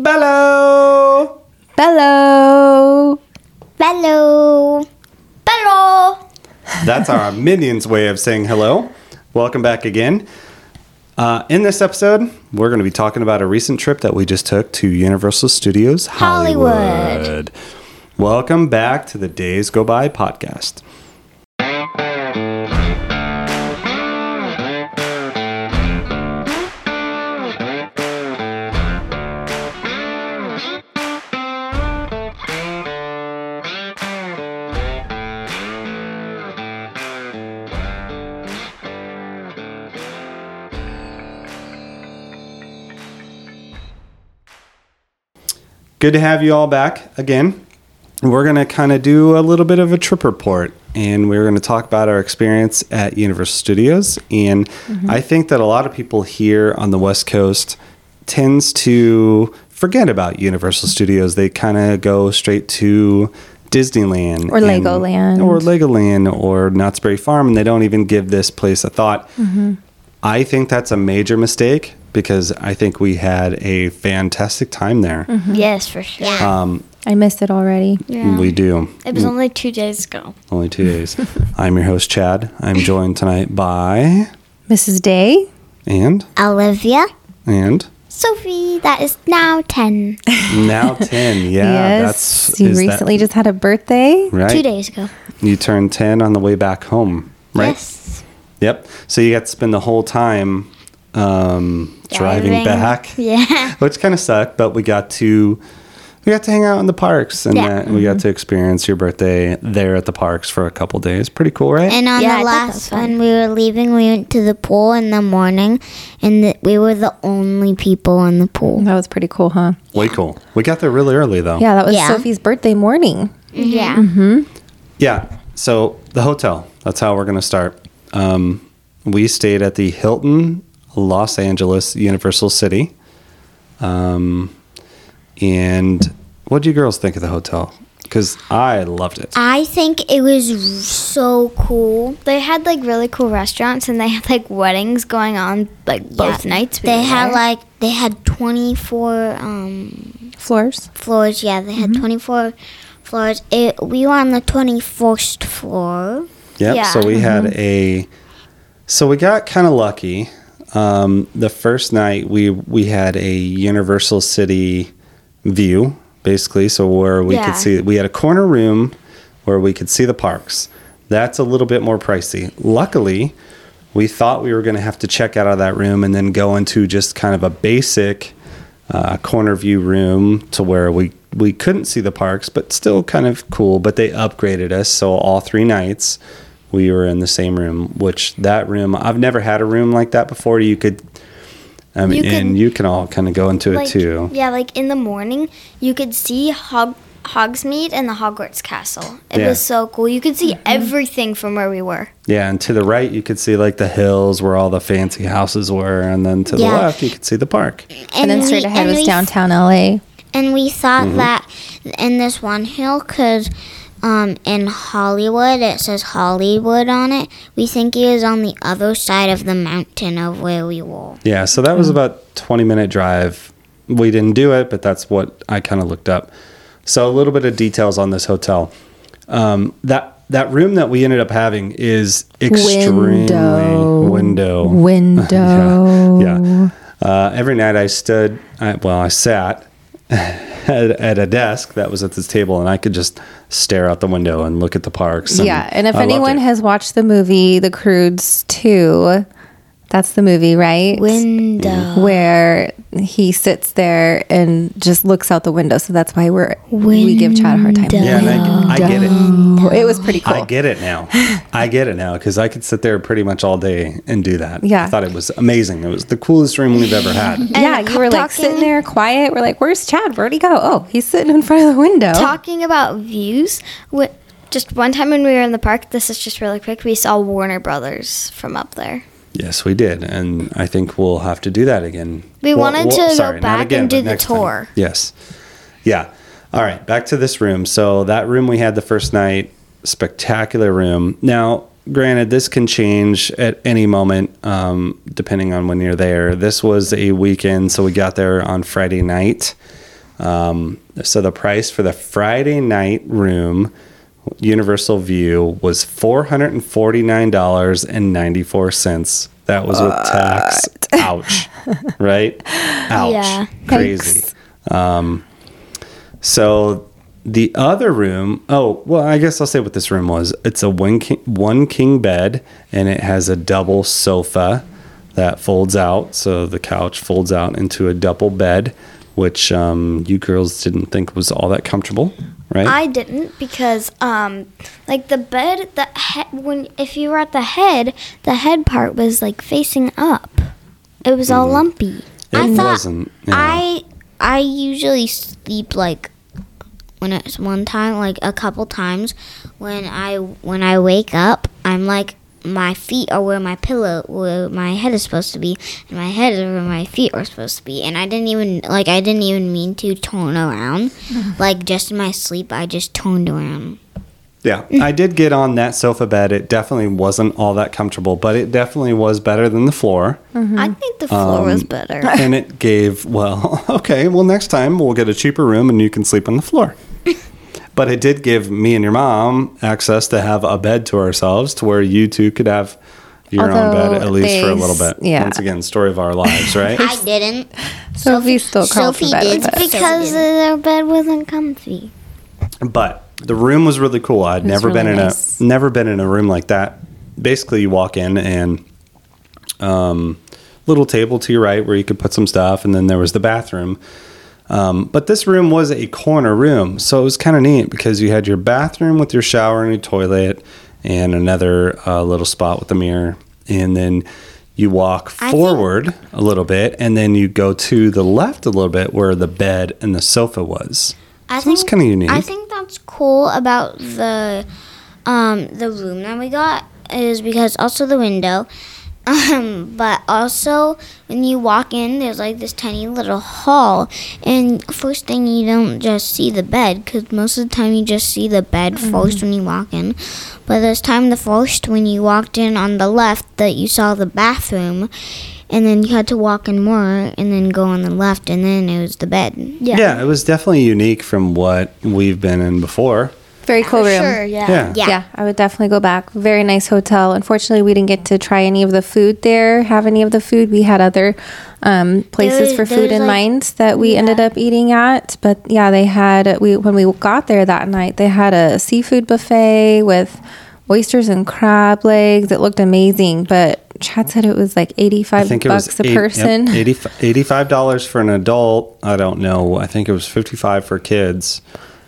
Bello. Bello. Bello. Bello. That's our minions' way of saying hello. Welcome back again. Uh, in this episode, we're going to be talking about a recent trip that we just took to Universal Studios Hollywood. Hollywood. Welcome back to the Days Go By podcast. Good to have you all back again. We're going to kind of do a little bit of a trip report and we're going to talk about our experience at Universal Studios. And mm-hmm. I think that a lot of people here on the West Coast tends to forget about Universal Studios. They kind of go straight to Disneyland Or and- Legoland. or Legoland or Knott's Berry Farm and they don't even give this place a thought. Mm-hmm. I think that's a major mistake because I think we had a fantastic time there. Yes, for sure. Um, I missed it already. Yeah. We do. It was only two days ago. Only two days. I'm your host, Chad. I'm joined tonight by Mrs. Day. and Olivia. and Sophie, that is now 10. now ten. Yeah, yes. that's you is that- recently just had a birthday. right. Two days ago. You turned ten on the way back home, right? Yes. Yep. So you got to spend the whole time um, driving, Driving. back, Yeah. which kind of sucked, but we got to we got to hang out in the parks and Yeah. that, we got to experience your birthday there at the parks for a couple days. Pretty cool, right? And on Yeah, the thought last one, we were leaving. We went to the pool in the morning, and the, we were the only people in the pool. That was pretty cool, huh? Way cool. We got there really early though. Yeah, that was Yeah. Sophie's birthday morning. Yeah. Yeah. So the hotel. That's how we're going to start. Um, we stayed at the Hilton Los Angeles Universal City. Um, and what do you girls think of the hotel? Because I loved it. I think it was so cool. They had like really cool restaurants and they had like weddings going on like both nights. we They were had there. like they had twenty four um, Floors. floors. Yeah, they Mm-hmm. had twenty four floors. It, we were on the twenty first floor. Yep. Yeah. So we had a. So we got kind of lucky. Um, the first night we we had a Universal City view, basically. So where we Yeah. could see, we had a corner room where we could see the parks. That's a little bit more pricey. Luckily, we thought we were going to have to check out of that room and then go into just kind of a basic uh, corner view room to where we we couldn't see the parks, but still kind of cool. But they upgraded us, so all three nights we were in the same room. Which that room, I've never had a room like that before. You could, I mean, You could- and you can all kind of go into like, it too. Yeah, like in the morning, you could see Hog Hogsmeade and the Hogwarts Castle. It Yeah. was so cool. You could see everything from where we were. Yeah, and to the right you could see like the hills where all the fancy houses were, and then to the left you could see the park. And, then straight we- ahead was downtown LA. And we thought Mm-hmm. that in this one hill, because um, in Hollywood it says Hollywood on it, we think it is on the other side of the mountain of where we were. Yeah, so that was about 20 minute drive. We didn't do it, but that's what I kind of looked up. So a little bit of details on this hotel. Um, that that room that we ended up having is extremely Window. window. Window. yeah. yeah. Uh, every night I stood, I, well, I sat at, at a desk that was at this table, and I could just stare out the window and look at the parks. And Yeah, and if I anyone has watched the movie The Croods 2, that's the movie, right? Window. Where he sits there and just looks out the window. So that's why we're we give Chad a hard time. yeah, I, I get it. It was pretty cool. I get it now. I get it now because I could sit there pretty much all day and do that. Yeah. I thought it was amazing. It was the coolest room we've ever had. yeah, you were like talking- sitting eh. there quiet. We're like, "Where's Chad? Where'd he go? Oh, he's sitting in front of the window." Talking about views, wh- just one time when we were in the park, this is just really quick, we saw Warner Brothers from up there. Yes, we did, and I think we'll have to do that again. We Well, wanted well, to go sorry, not back and do the next time. tour. Yes. Yeah. All right. Back to this room. So that room we had the first night, spectacular room. Now, granted, this can change at any moment, um, depending on when you're there. This was a weekend, so we got there on Friday night. Um, so the price for the Friday night room, Universal View, was four hundred and forty nine dollars and ninety four cents. That was with tax. Ouch! Right? Ouch! Yeah. Crazy. Um, so the other room, oh, well, I guess I'll say what this room was. It's a one king, one king bed, and it has a double sofa that folds out. So the couch folds out into a double bed, which um, you girls didn't think was all that comfortable, right? I didn't because um like the bed the head when if you were at the head the head part was like facing up. It was all lumpy. it I thought wasn't. yeah. I I usually sleep like when it's one time, like a couple times. When I when I wake up, I'm like my feet are where my pillow, where my head is supposed to be, and my head is where my feet are supposed to be. And I didn't even like I didn't even mean to turn around. like just in my sleep, I just turned around. Yeah, I did get on that sofa bed. It definitely wasn't all that comfortable, but it definitely was better than the floor. Mm-hmm. I think the floor um, was better. and it gave, well, okay, well, next time we'll get a cheaper room and you can sleep on the floor. But it did give me and your mom access to have a bed to ourselves to where you two could have your own bed at least for a little bit. yeah. Once again, story of our lives, right? I didn't. Sophie still crawled Sophie for bed did with us. because their bed wasn't comfy. But the room was really cool. I'd was never been really in nice. a never been in a room like that. Basically, you walk in and um, little table to your right where you could put some stuff, and then there was the bathroom. Um, but this room was a corner room, so it was kind of neat because you had your bathroom with your shower and your toilet, and another uh, little spot with a mirror, and then you walk think- forward a little bit, and then you go to the left a little bit where the bed and the sofa was. I So it's kinda unique. I think that's cool about the um the room that we got is because also the window. Um, but also when you walk in, there's like this tiny little hall, and first thing you don't just see the bed because most of the time you just see the bed first when you walk in. But this time, the first when you walked in on the left, that you saw the bathroom, and then you had to walk in more, and then go on the left, and then it was the bed. Yeah. Yeah, it was definitely unique from what we've been in before. Very cool room. Sure, yeah. Yeah. Yeah. Yeah. I would definitely go back. Very nice hotel. Unfortunately, we didn't get to try any of the food there, have any of the food. We had other um, places was- for food in like- mind that we ended up eating at. But yeah, they had we when we got there that night, they had a seafood buffet with oysters and crab legs. It looked amazing, but Chad said it was like eighty I five think it bucks was a eight- yep, person. 80 $85 for an adult. I don't know. I think it was 55 for kids,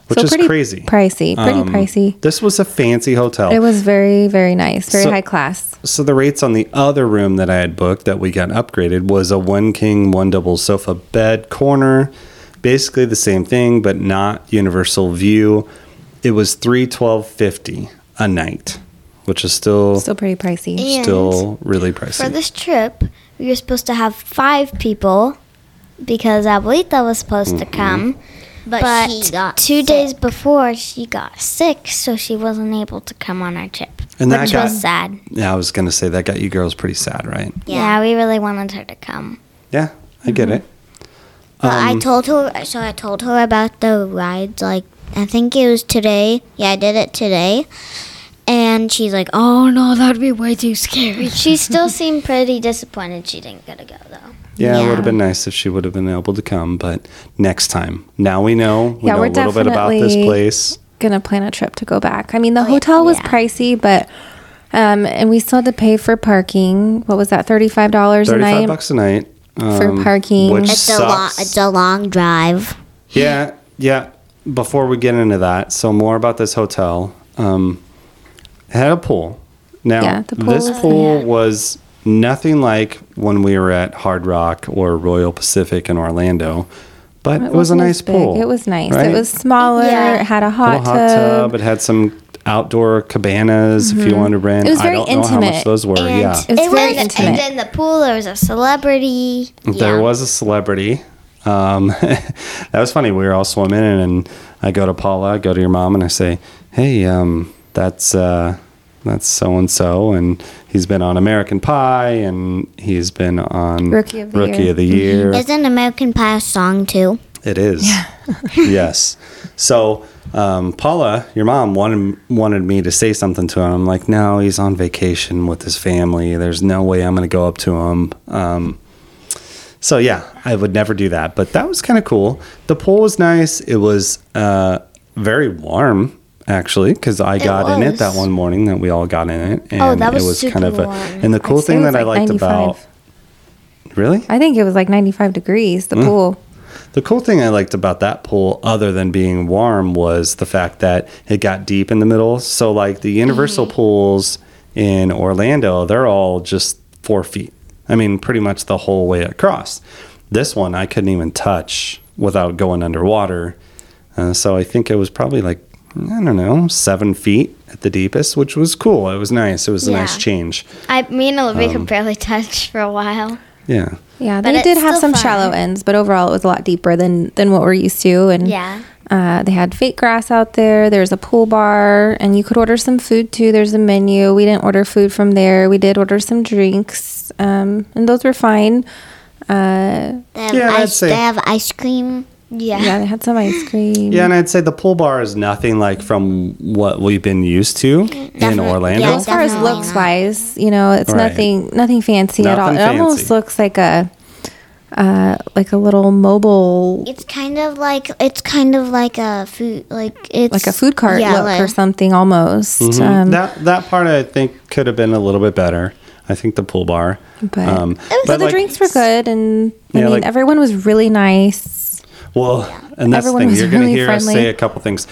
which So is pretty crazy. pricey, pretty Um, pricey. This was a fancy hotel. It was very very nice, very So- high class. so the rates on the other room that I had booked that we got upgraded was a one king, one double sofa bed corner. Basically the same thing, but not universal view. It was three twelve fifty a night, which is still Still pretty pricey. And still really pricey. For this trip, we were supposed to have five people because Abuelita was supposed to come. But, But she got two sick. days before, she got sick, so she wasn't able to come on our trip. And that which got- was sad. yeah, I was gonna say that got you girls pretty sad, right? Yeah. yeah we really wanted her to come. Yeah, I get it. But I Um, told her, so I told her about the rides. Like I think it was today. Yeah, I did it today. And she's like, "Oh no, that'd be way too scary." She still seemed pretty disappointed she didn't get to go, though. Yeah, it would have been nice if she would have been able to come, but next time. Now we know. We Yeah, know we're a little bit about this definitely- place. gonna plan a trip to go back. I mean, the hotel was yeah. pricey, but um, and we still had to pay for parking. What was that? Thirty five dollars a night. Thirty-five night. bucks a night For um, parking. which It's a long, sucks. it's a long drive. yeah, yeah. Before we get into that, so more about this hotel. Um, it had a pool. Now, Yeah, the pool this was- pool was nothing like when we were at Hard Rock or Royal Pacific in Orlando, but it, was a nice big. pool. It was nice. right? It was smaller. Yeah. It had a hot, little hot tub. tub. It had some outdoor cabanas if you wanted to rent. It was very I don't know how much those were. And yeah. It was very was- intimate. And then the pool, there was a celebrity. There Yeah. was a celebrity. Um, that was funny. We were all swimming, and, and I go to Paula, I go to your mom, and I say, "Hey, um, that's uh, that's so and so, and he's been on American Pie, and he's been on Rookie of the Rookie Year. of the Year. Isn't American Pie a song too? It is. yes. So um, Paula, your mom wanted wanted me to say something to him. I'm like, no, he's on vacation with his family. There's no way I'm going to go up to him. Um, so yeah, I would never do that. But that was kind of cool. The pool was nice. It was uh, very warm. Actually, because I got in it that one morning that we all got in it, and Oh, that was it was super kind of a. warm. And the cool thing it was that I liked 95. about really I think it was like 95 degrees, Mm. the pool. The cool thing I liked about that pool, other than being warm, was the fact that it got deep in the middle. So, like the Universal pools in Orlando, they're all just four feet. I mean, pretty much the whole way across. This one, I couldn't even touch without going underwater. Uh, so, I think it was probably like, I don't know, seven feet at the deepest, which was cool. It was nice. It was a nice change. I, me and Olivia Um, could barely touch for a while. Yeah. Yeah, But they did have some fun. shallow ends, but overall it was a lot deeper than than what we're used to. And Yeah. uh, they had fake grass out there. There's a pool bar, and you could order some food too. There's a menu. We didn't order food from there. We did order some drinks, um, and those were fine. Uh, They have, Yeah, I'd ice, say- they have ice cream. Yeah. yeah, they had some ice cream. Yeah, and I'd say the pool bar is nothing like from what we've been used to in Orlando. yeah, as far as looks not. wise, you know, it's Right. nothing nothing fancy at all. Nothing It almost looks like a uh, like a little mobile It's kind of like it's kind of like a food like it's like a food cart yeah, look like- or something almost. Mhm. Um, that that part I think could have been a little bit better. I think the pool bar. but Um, so the like- drinks were good, and I Yeah, mean like- everyone was really nice. Well, and that's Everyone the thing. You're going to really hear us say a couple things.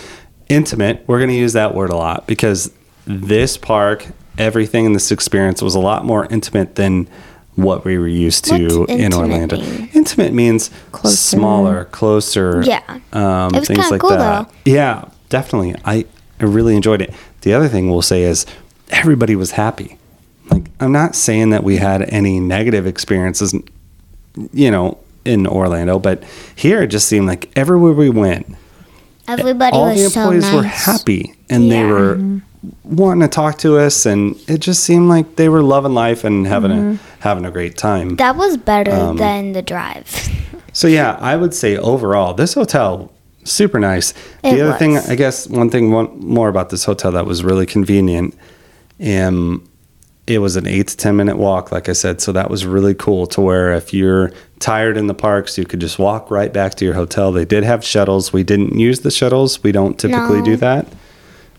Intimate. We're going to use that word a lot because this park, everything in this experience was a lot more intimate than what we were used to in Orlando. mean? Intimate means Closer. smaller, closer. Yeah. Um, It was things like cool, that. Yeah, definitely. I, I really enjoyed it. The other thing we'll say is everybody was happy. Like, I'm not saying that we had any negative experiences, you know, in Orlando, but here it just seemed like everywhere we went, Everybody all was the employees so were happy and they Yeah. were wanting to talk to us, and it just seemed like they were loving life and having a having a great time. That was better Um, than the drive. So yeah, I would say overall, this hotel super nice. It the other thing. I guess, one thing one, more about this hotel that was really convenient. Um, it was an eight to ten minute walk, like I said, so that was really cool. To where if you're tired in the parks, you could just walk right back to your hotel. They did have shuttles. We didn't use the shuttles. We don't typically No. do that.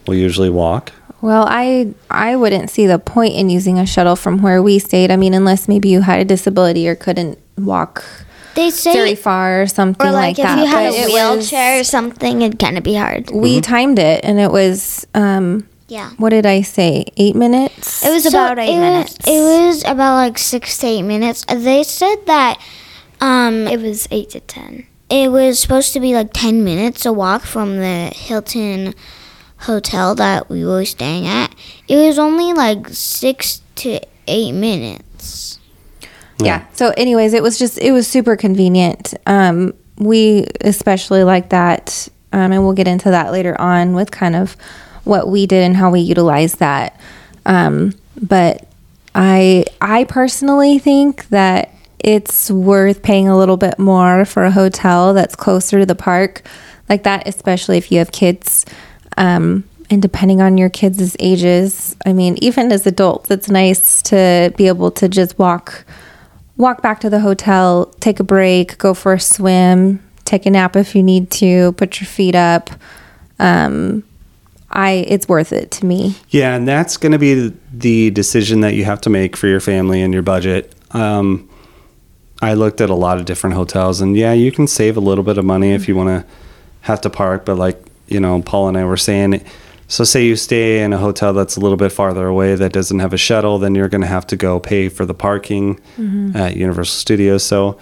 We usually walk. Well, I I wouldn't see the point in using a shuttle from where we stayed. I mean, unless maybe you had a disability or couldn't walk They say very far or something or like, like, if that. you had but a it wheelchair or something, it'd kind of be hard. we timed it, and it was um, Yeah. what did I say? Eight minutes. It was So about eight it was- minutes. it was about like six to eight minutes. They said that um, It was eight to ten. it was supposed to be like 10 minutes a walk from the Hilton hotel that we were staying at. It was only like six to eight minutes. yeah. So, anyways, it was just it was super convenient. Um, we especially like that, um, and we'll get into that later on with kind of what we did and how we utilized that. Um, but I I personally think that it's worth paying a little bit more for a hotel that's closer to the park, like that, especially if you have kids. Um, and depending on your kids' ages, I mean, even as adults, it's nice to be able to just walk walk back to the hotel, take a break, go for a swim, take a nap if you need to, put your feet up. Um, I it's worth it to me. Yeah, and that's going to be the decision that you have to make for your family and your budget. Um, I looked at a lot of different hotels, and yeah, you can save a little bit of money if you want to have to park. But like you know, Paula and I were saying, so say you stay in a hotel that's a little bit farther away that doesn't have a shuttle, then you're going to have to go pay for the parking at Universal Studios. So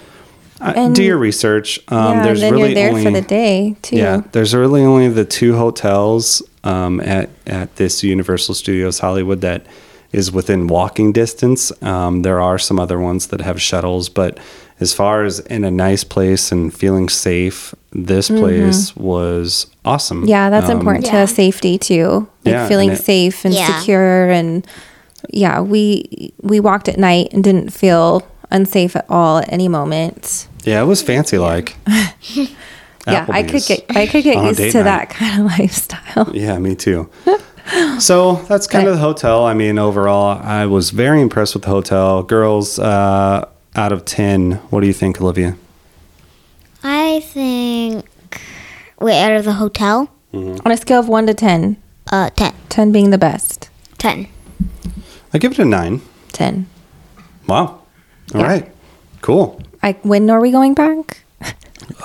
uh, do your research. Um, yeah, there's really you're there only, for the day too. yeah, there's really only the two hotels um, at at this Universal Studios Hollywood that is within walking distance. Um, there are some other ones that have shuttles, but as far as in a nice place and feeling safe, this place was awesome. Mm-hmm. Yeah, that's Um, important Yeah. to safety too. Like Yeah, feeling and it- safe and Yeah. secure and yeah, we we walked at night and didn't feel unsafe at all at any moment. Yeah, it was fancy like. yeah, I could get I could get used to night. that kind of lifestyle. Yeah, me too. so that's kind of the hotel. I mean, overall, I was very impressed with the hotel. Girls, uh, out of 10, what do you think, Olivia? I think. Wait, out of the hotel, On a scale of one to 10, uh, ten. 10 being the best. Ten. I give it a 9. 10. Wow. All right, Yeah. Cool. I, when are we going back?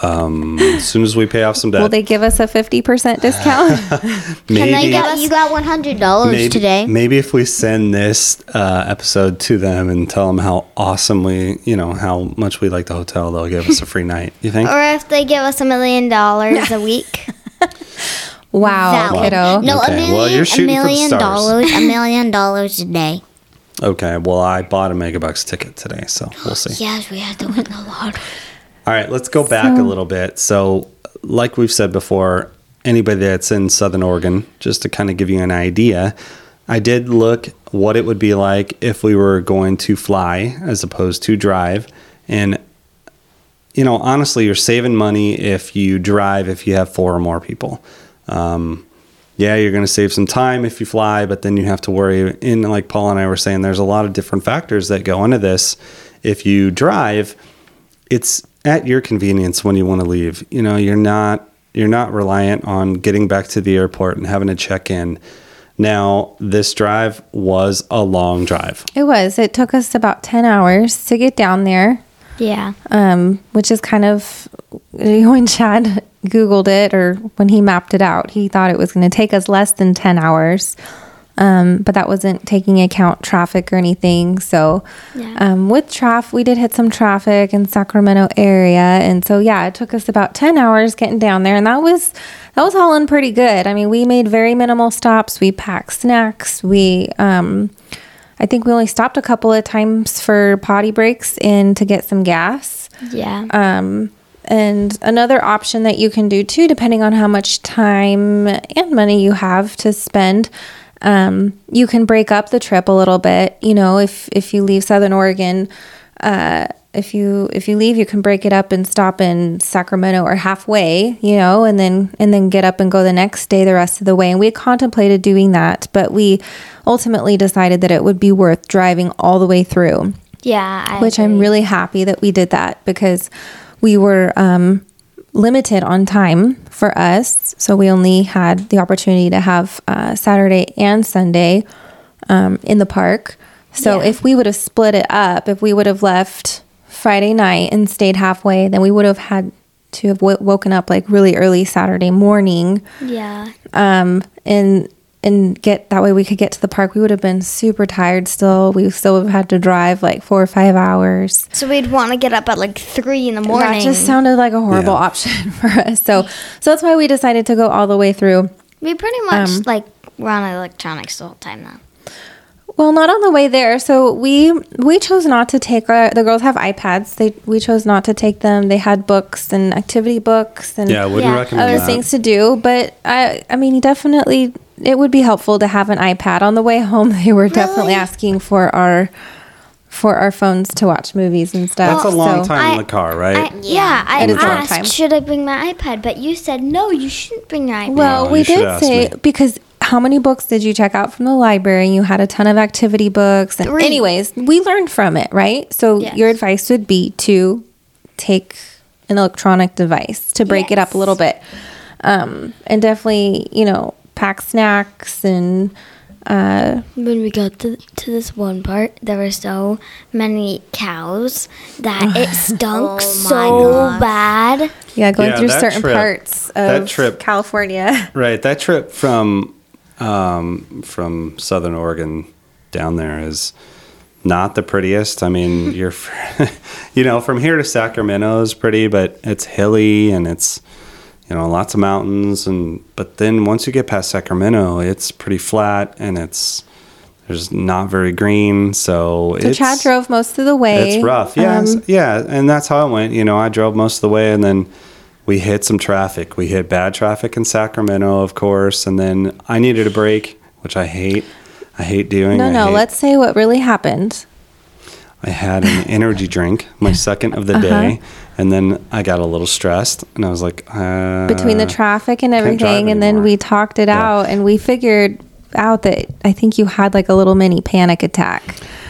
Um, as soon as we pay off some debt, Will they give us a 50% discount? Can I maybe, get, you got one hundred dollars maybe, today. maybe if we send this uh, episode to them and tell them how awesome we, you know, how much we like the hotel, they'll give us a free night. You think? Or if they give us a million dollars a week. wow, Valid. kiddo. No, Okay, a million, well, you're shooting a for the million stars. dollars, a million dollars a day. Okay. Well, I bought a Megabucks ticket today, so we'll see. Yes, we had to win the lottery. All right, let's go back a little bit. So, like we've said before, anybody that's in Southern Oregon, just to kind of give you an idea, I did look what it would be like if we were going to fly as opposed to drive. And, you know, honestly, you're saving money if you drive if you have four or more people. Um, yeah, you're going to save some time if you fly, but then you have to worry. And like Paula and I were saying, there's a lot of different factors that go into this. If you drive, it's at your convenience when you want to leave. You know, you're not you're not reliant on getting back to the airport and having to check in. Now, this drive was a long drive. It was. It took us about 10 hours to get down there, Yeah. um, which is kind of when Chad Googled it or when he mapped it out, he thought it was going to take us less than 10 hours. Um, but that wasn't taking account traffic or anything. So, Yeah. um, with traffic, we did hit some traffic in Sacramento area, and so yeah, it took us about ten hours getting down there, and that was that was hauling pretty good. I mean, we made very minimal stops. We packed snacks. We, um, I think we only stopped a couple of times for potty breaks and to get some gas. Yeah. Um, and another option that you can do too, depending on how much time and money you have to spend, um, you can break up the trip a little bit. You know, if if you leave Southern Oregon, uh, if you if you leave, you can break it up and stop in Sacramento or halfway. You know, and then and then get up and go the next day the rest of the way. And we contemplated doing that, but we ultimately decided that it would be worth driving all the way through yeah. I which I'm really happy that we did that because we were um, limited on time for us. So we only had the opportunity to have uh, Saturday and Sunday um, in the park. So Yeah. if we would have split it up, if we would have left Friday night and stayed halfway, then we would have had to have w- woken up like really early Saturday morning Yeah. um, and and get that way we could get to the park. We would have been super tired still. We still would have had to drive like four or five hours. So we'd want to get up at like three in the morning. That just sounded like a horrible Yeah. option for us. So so that's why we decided to go all the way through. we pretty much um, like were on electronics the whole time though. Well, not on the way there. So we we chose not to take our the girls have iPads. They we chose not to take them. They had books and activity books and Yeah, wouldn't Yeah. recommend other that. things to do. But I I mean definitely it would be helpful to have an iPad on the way home. They were definitely Really? asking for our for our phones to watch movies and stuff. That's a long So- time in the car, right? I, yeah, I It is long asked, time. should I bring my iPad? But you said no, you shouldn't bring your iPad. Well, No, we you did say me. because how many books did you check out from the library? You had a ton of activity books. And Three. anyways, we learned from it, right? So Yes. your advice would be to take an electronic device to break it up a little bit. Um, and definitely, you know, pack snacks and uh, when we got to, to this one part, there were so many cows that it stunk Oh so bad. yeah, going Yeah, through certain trip- parts that of trip- California. Right. That trip from um, from Southern Oregon down there is not the prettiest. I mean, you're you know from here to Sacramento is pretty, but it's hilly and it's you know lots of mountains and but then once you get past Sacramento, it's pretty flat and it's there's not very green. So, So it's Chad drove most of the way. it's rough. Yeah, Um, yeah, and that's how it went. You know, I drove most of the way, and then we hit some traffic. We hit bad traffic in Sacramento, of course, and then I needed a break, which I hate. I hate doing. no, I no. hate- Let's say what really happened. I had an energy drink, my second of the Uh-huh. day, And then I got a little stressed, and I was like, uh, between the traffic and everything and then we talked it Yeah. out and we figured out that I think you had like a little mini panic attack.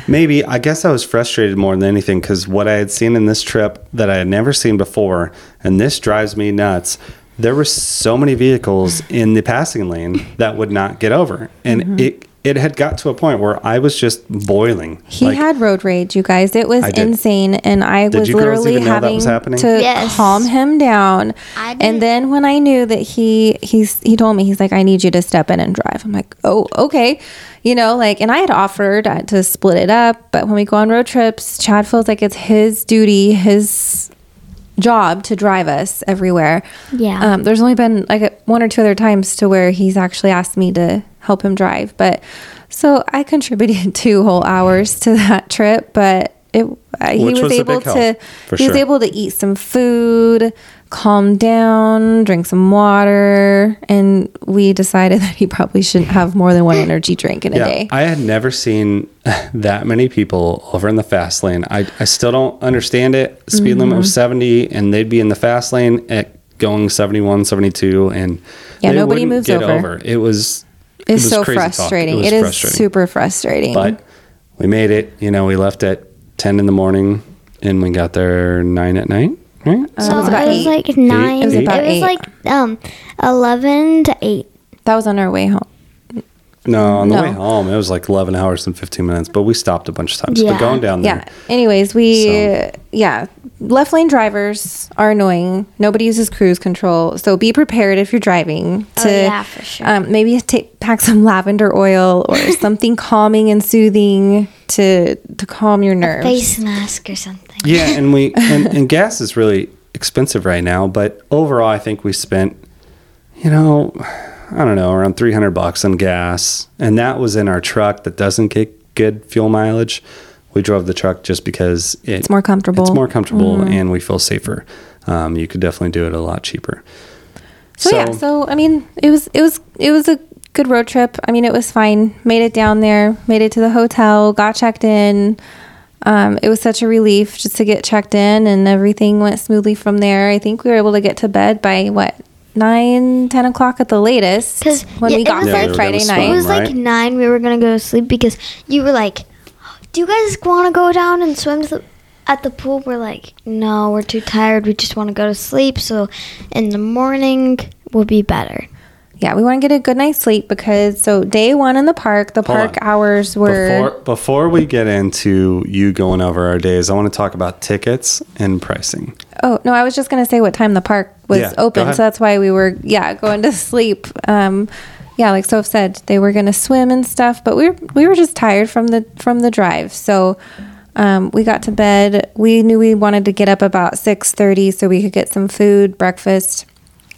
Maybe I guess I was frustrated more than anything because what I had seen in this trip that I had never seen before, and this drives me nuts. There were so many vehicles in the passing lane that would not get over, and Mm-hmm. it it had got to a point where I was just boiling. He Like, had road rage, you guys. It was insane, and I Did was literally even know that having was to Yes. calm him down. And then when I knew that he he's he told me he's like, I need you to step in and drive. I'm like, oh, okay, you know, like, and I had offered uh, to split it up, but when we go on road trips, Chad feels like it's his duty, his job to drive us everywhere. Yeah. Um, there's only been like one or two other times to where he's actually asked me to help him drive, but so I contributed two whole hours to that trip, but it uh, he was, was able help, to for he was able to eat some food, calm down, drink some water, and we decided that he probably shouldn't have more than one energy drink in a yeah, day. I had never seen that many people over in the fast lane. I, I still don't understand it. Speed limit Mm-hmm. was 70, and they'd be in the fast lane at going 71, 72, and Yeah, nobody moves get over. It was it it's was so frustrating. was It is frustrating. super frustrating. But we made it. You know, we left at 10 in the morning, and we got there 9 at night, right? Uh, so it was about it was eight. like nine. It was about it was eight. like um eleven to eight. that was on our way home. no, on the no. way home, it was like 11 hours and 15 minutes, but we stopped a bunch of times. Yeah. But going down there, Yeah. Anyways, we So- yeah, left lane drivers are annoying. Nobody uses cruise control, so be prepared if you're driving to Oh, yeah, for sure. um, maybe take pack some lavender oil or something calming and soothing to to calm your nerves. A Face mask or something. Yeah, and we and, and gas is really expensive right now, but overall I think we spent you know, I don't know, around 300 bucks on gas, and that was in our truck that doesn't get good fuel mileage. We drove the truck just because it, It's more comfortable. It's more comfortable and we feel safer. Um, you could definitely do it a lot cheaper. So, yeah, so I mean, it was it was it was a good road trip. I mean, it was fine. Made it down there, made it to the hotel, got checked in. Um, it was such a relief just to get checked in, and everything went smoothly from there. I think we were able to get to bed by what nine, ten o'clock at the latest. 'Cause, when yeah, we got was there like- Friday Yeah, we were night, gonna It was like nine. We were gonna go to sleep because you were like, "Do you guys want to go down and swim to the, at the pool?" We're like, "No, we're too tired. We just want to go to sleep." So, in the morning we'll be better. Yeah, we want to get a good night's sleep because so day one in the park, the Hold park on. hours were Before before we get into you going over our days, I want to talk about tickets and pricing. Oh no, I was just gonna say what time the park was Yeah, go open, ahead. so that's why we were yeah going to sleep. Um, yeah, like Soph said, they were gonna swim and stuff, but we were we were just tired from the from the drive, so um, we got to bed. We knew we wanted to get up about six thirty so we could get some food, breakfast,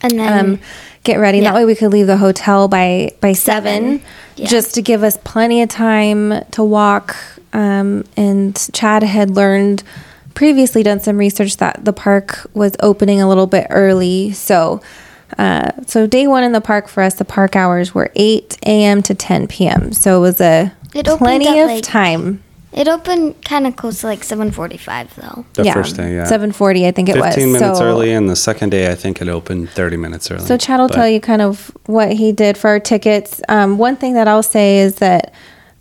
And then um, get ready. yeah. That way we could leave the hotel by by seven, Seven, yeah. just to give us plenty of time to walk. Um, and Chad had learned previously done some research that the park was opening a little bit early. So, uh, so day one in the park for us, the park hours were eight a.m. to ten p.m. So it was a It plenty of like, time. It opened kind of close to like seven forty-five though. The first day, yeah. seven forty, I think it was. 15 minutes So- early, and the second day, I think it opened 30 minutes early. So Chad will But- tell you kind of what he did for our tickets. Um, one thing that I'll say is that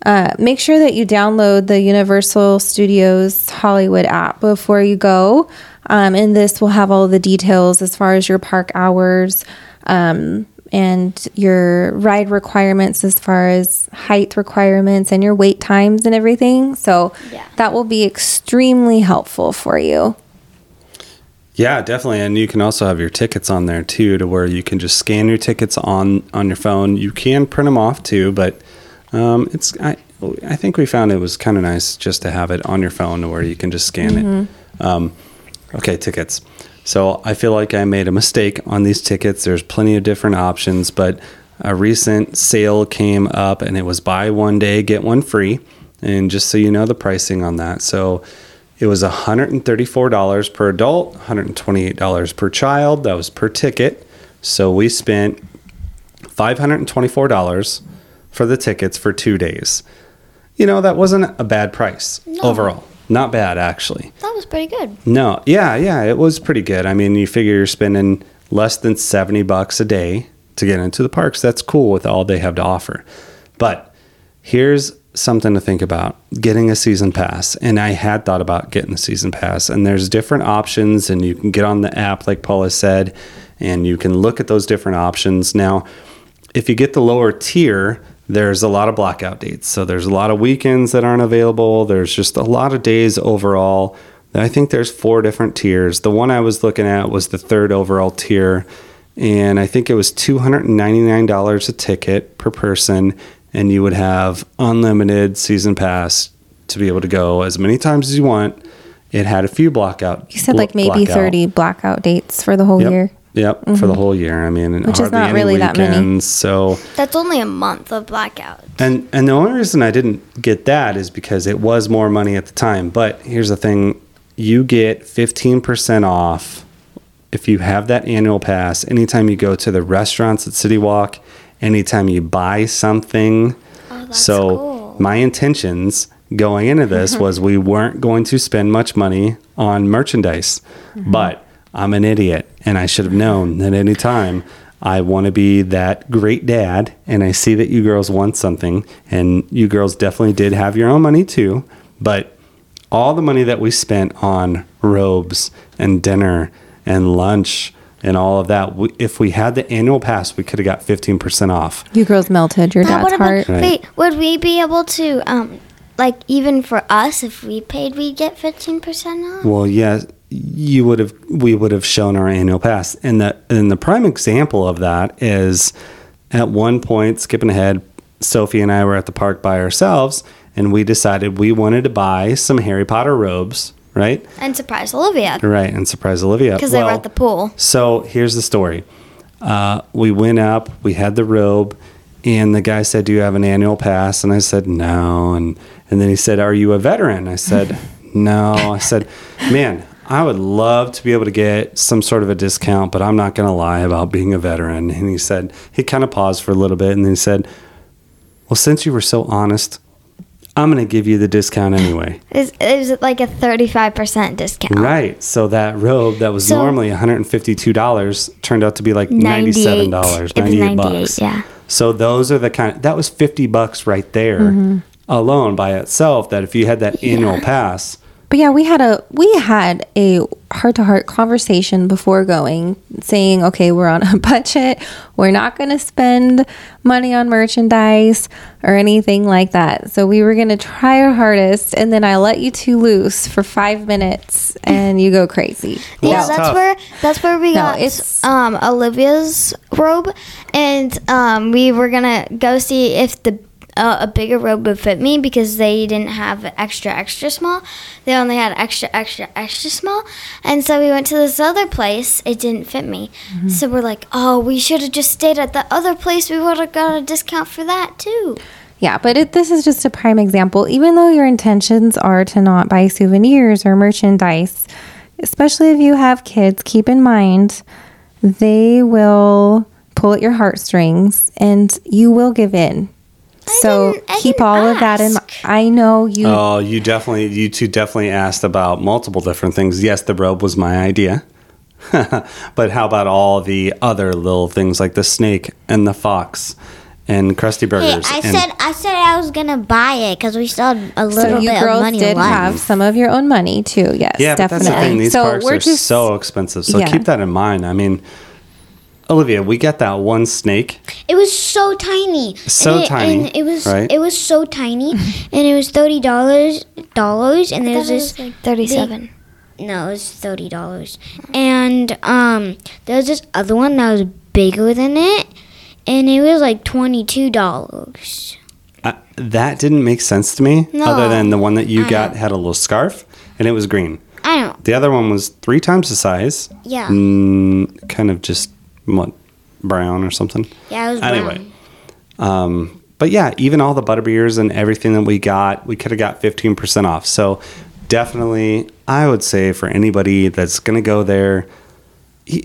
uh, make sure that you download the Universal Studios Hollywood app before you go. Um, and this will have all the details as far as your park hours um, and your ride requirements as far as height requirements and your wait times and everything. So Yeah. that will be extremely helpful for you. Yeah, definitely, and you can also have your tickets on there too, to where you can just scan your tickets on on your phone. You can print them off too, but um, it's I I think we found it was kind of nice just to have it on your phone, to where you can just scan it. Um, okay, tickets. So I feel like I made a mistake on these tickets. There's plenty of different options, but a recent sale came up, and it was buy one day get one free. And just so you know the pricing on that, so it was $134 per adult, $128 per child. That was per ticket. So we spent $524 for the tickets for two days. You know, that wasn't a bad price overall. Not bad, actually. That was pretty good. No, yeah, yeah, it was pretty good. I mean, you figure you're spending less than 70 bucks a day to get into the parks. That's cool with all they have to offer. But here's something to think about getting a season pass. And I had thought about getting the season pass, and there's different options, and you can get on the app, like Paula said, and you can look at those different options. Now, if you get the lower tier, there's a lot of blackout dates. So there's a lot of weekends that aren't available. There's just a lot of days overall. I think there's four different tiers. The one I was looking at was the third overall tier, and I think it was $299 a ticket per person, and you would have unlimited season pass to be able to go as many times as you want. It had a few blackout. You said like maybe blackout. 30 blackout dates for the whole Yep. year. Yep, for the mm-hmm. whole year. I mean, Which is not any really that many. So That's only a month of blackout. And and the only reason I didn't get that is because it was more money at the time. But here's the thing: you get 15% off if you have that annual pass. Anytime you go to the restaurants at City Walk, anytime you buy something. Oh, so cool. my intentions going into this was we weren't going to spend much money on merchandise, mm-hmm. but I'm an idiot and I should have known that any time I want to be that great dad and I see that you girls want something and you girls definitely did have your own money too, but all the money that we spent on robes and dinner and lunch and all of that, we, if we had the annual pass, we could have got 15% off. You girls melted your But dad's what about, heart. Right. wait, would we be able to, um, like, even for us, if we paid, we'd get 15% off? Well, yes, you would have. We would have shown our annual pass, and the and the prime example of that is at one point, skipping ahead, Sophie and I were at the park by ourselves, and we decided we wanted to buy some Harry Potter robes, right? And surprise Olivia. Right, and surprise Olivia Because they were at the pool. So here's the story. Uh, we went up, we had the robe, and the guy said, "Do you have an annual pass?" And I said, "No." And and then he said, "Are you a veteran?" I said, "No." I said, "Man, I would love to be able to get some sort of a discount, but I'm not going to lie about being a veteran." And he said, he kind of paused for a little bit, and then he said, "Well, since you were so honest, I'm going to give you the discount anyway." Is, is it like a 35% discount? Right. So that robe that was So- normally $152 turned out to be like $97, 98. 98 It was 98, bucks. yeah. So those are the kind that was 50 bucks right there Mm-hmm. alone by itself that if you had that annual pass, But yeah, we had a we had a heart to heart conversation before going, saying, okay, we're on a budget. We're not going to spend money on merchandise or anything like that. So we were going to try our hardest, and then I let you two loose for five minutes, and you go crazy. Yeah, It's that's tough. where that's where we No, got it's- um, Olivia's robe, and um, we were gonna go see if the uh, a bigger robe would fit me because they didn't have extra extra small. They only had extra extra extra small, and so we went to this other place. It didn't fit me, Mm-hmm. so we're like, oh, we should have just stayed at the other place. We would have got a discount for that too. Yeah, but it, this is just a prime example. Even though your intentions are to not buy souvenirs or merchandise, especially if you have kids, keep in mind they will pull at your heartstrings and you will give in. So didn't- I keep didn't all of that in mind. I know you. oh, you definitely, you two definitely asked about multiple different things. Yes, the robe was my idea. but how about all the other little things like the snake and the fox and Krusty Hey, Burgers? I and said I said I was gonna buy it because we still had a so little you bit of girls money did left. have mm-hmm. some of your own money too. Yes, Yeah, but definitely. that's the thing. These so parks we're are just so expensive. So Yeah. keep that in mind. I mean, Olivia, we got that one snake. It was so tiny. So and it, tiny, And it was right? it was so tiny, and it was thirty dollars dollars, and there was this like thirty-seven. no, it was thirty dollars, and um, there was this other one that was bigger than it, and it was like twenty two dollars. Uh, that didn't make sense to me, No. other than the one that you got had a little scarf and it was green. I don't. The other one was three times the size, Yeah, mm, kind of just what brown or something. yeah, it was Anyway, um, but yeah, even all the butterbeers and everything that we got, we could have got fifteen percent off. So definitely, I would say for anybody that's gonna go there, e-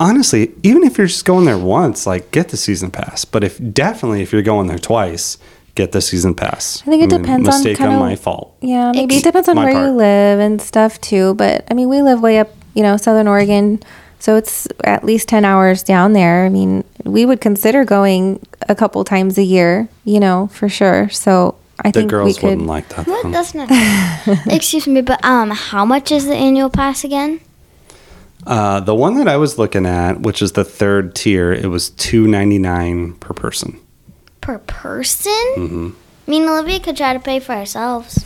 honestly, even if you're just going there once, like get the season pass. But if definitely if you're going there twice, get the season pass. I think it depends on mistake kinda- on my fault. Yeah, maybe Ex- it depends on where part. you live and stuff too. But I mean, we live way up, you know, Southern Oregon, so it's at least ten hours down there. I mean, we would consider going a couple times a year, you know, for sure. So I The think girls we could. wouldn't like that. What? though. That's not. Excuse me, but um, how much is the annual pass again? Uh, the one that I was looking at, which is the third tier, it was two ninety nine per person. Per person? Mm-hmm. Me and Olivia could try to pay for ourselves.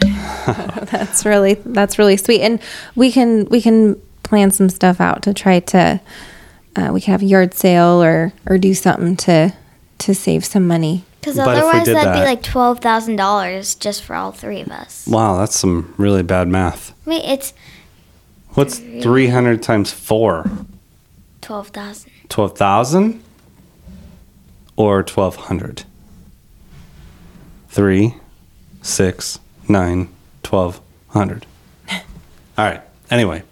That's really that's really sweet, and we can we can plan some stuff out to try to. Uh, we could have a yard sale or or do something to to save some money. Because But if we otherwise, that'd be like twelve thousand dollars just for all three of us. Wow, that's some really bad math. Wait, it's What's three hundred times four? twelve thousand. Twelve thousand or twelve hundred? Three, six, nine, twelve hundred. All right. Anyway,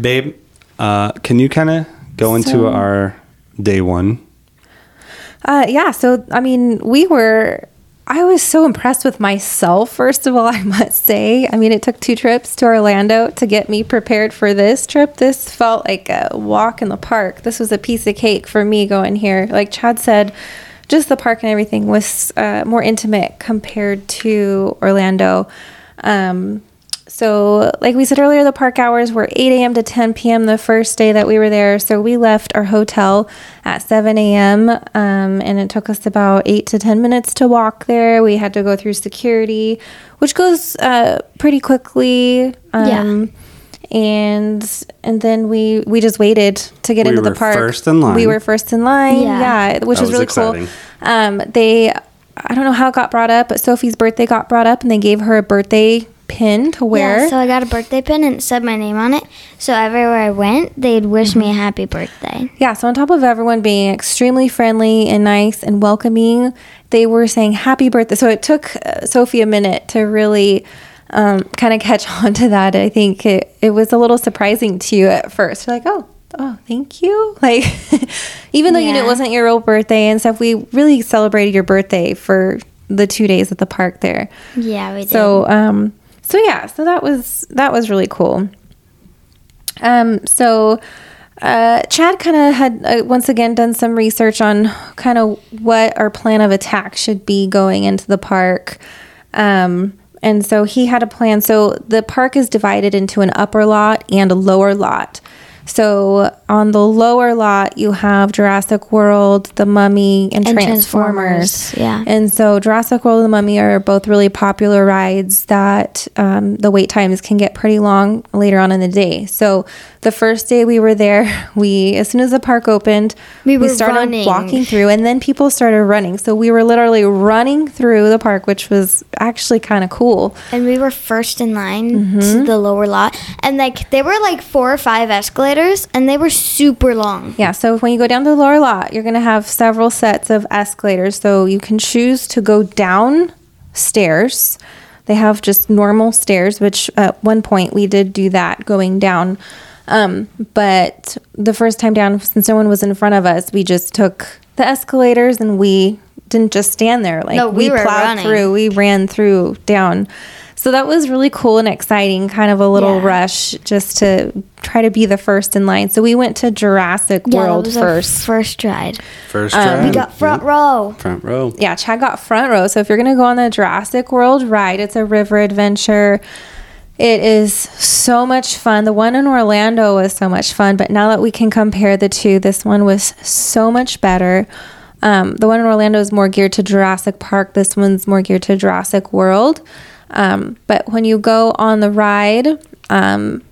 babe, uh, can you kind of go into So- our day one? Uh, yeah. So, I mean, we were, I was so impressed with myself, first of all, I must say. I mean, it took two trips to Orlando to get me prepared for this trip. This felt like a walk in the park. This was a piece of cake for me going here. Like Chad said, just the park and everything was uh, more intimate compared to Orlando. Um, so, like we said earlier, the park hours were 8 a.m. to 10 p.m. the first day that we were there. So, we left our hotel at 7 a.m. Um, and it took us about 8 to 10 minutes to walk there. We had to go through security, which goes uh, pretty quickly. Um, And and then we we just waited to get We into the park. We were park. first in line. We were first in line. Yeah. Yeah, which That was was really exciting. cool. Um, they, I don't know how it got brought up, but Sophie's birthday got brought up, and they gave her a birthday pin to wear. Yeah, so I got a birthday pin and it said my name on it. So everywhere I went, they'd wish me a happy birthday. Yeah, so on top of everyone being extremely friendly and nice and welcoming, they were saying happy birthday. So it took uh, Sophie a minute to really um, kind of catch on to that. I think it, it was a little surprising to you at first. You're like, oh, oh, thank you. Like, even though you knew it wasn't your real birthday and stuff, we really celebrated your birthday for the two days at the park there. Yeah, we did. So um so yeah, so that was that was really cool. Um so uh, Chad kind of had uh, once again done some research on kind of what our plan of attack should be going into the park. Um, and so he had a plan. So the park is divided into an upper lot and a lower lot. So on the lower lot, you have Jurassic World, The Mummy, and, And Transformers. Transformers, yeah. And so Jurassic World and The Mummy are both really popular rides that um, the wait times can get pretty long later on in the day. So the first day we were there, we as soon as the park opened, We were started running. walking through, and then people started running. So we were literally running through the park, which was actually kind of cool. and we were first in line Mm-hmm. to the lower lot. And like there were like four or five escalators and they were super long. Yeah, so when you go down to the lower lot, you're going to have several sets of escalators. So you can choose to go down stairs. They have just normal stairs, which at one point we did do that going down. Um, but the first time down, since no one was in front of us, we just took the escalators and we didn't just stand there. Like No, we were plowed running. through, we ran through down. So that was really cool and exciting, kind of a little Yeah. rush just to try to be the first in line. So we went to Jurassic Yeah, that World was our first. first ride. First Um, try. We got front row. front row. Yeah, Chad got front row. So if you're going to go on the Jurassic World ride, it's a river adventure. It is so much fun. The one in Orlando was so much fun, but now that we can compare the two, this one was so much better. Um, the one in Orlando is more geared to Jurassic Park. This one's more geared to Jurassic World. Um, but when you go on the ride, um,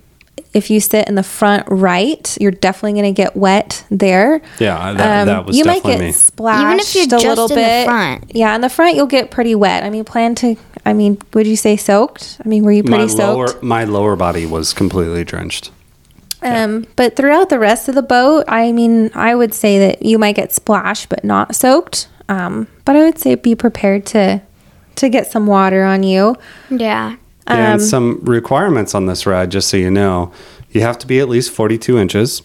if you sit in the front right, you're definitely going to get wet there. Yeah, that- that was Um, you might get me. splashed Even if you're a just little in the bit. front. Yeah, in the front you'll get pretty wet. I mean, plan to. I mean, would you say soaked? I mean, were you My pretty soaked? lower my lower body was completely drenched. Um, but throughout the rest of the boat, I mean, I would say that you might get splashed, but not soaked. Um, but I would say be prepared to to get some water on you. Yeah. Um, and some requirements on this ride, just so you know, you have to be at least 42 inches.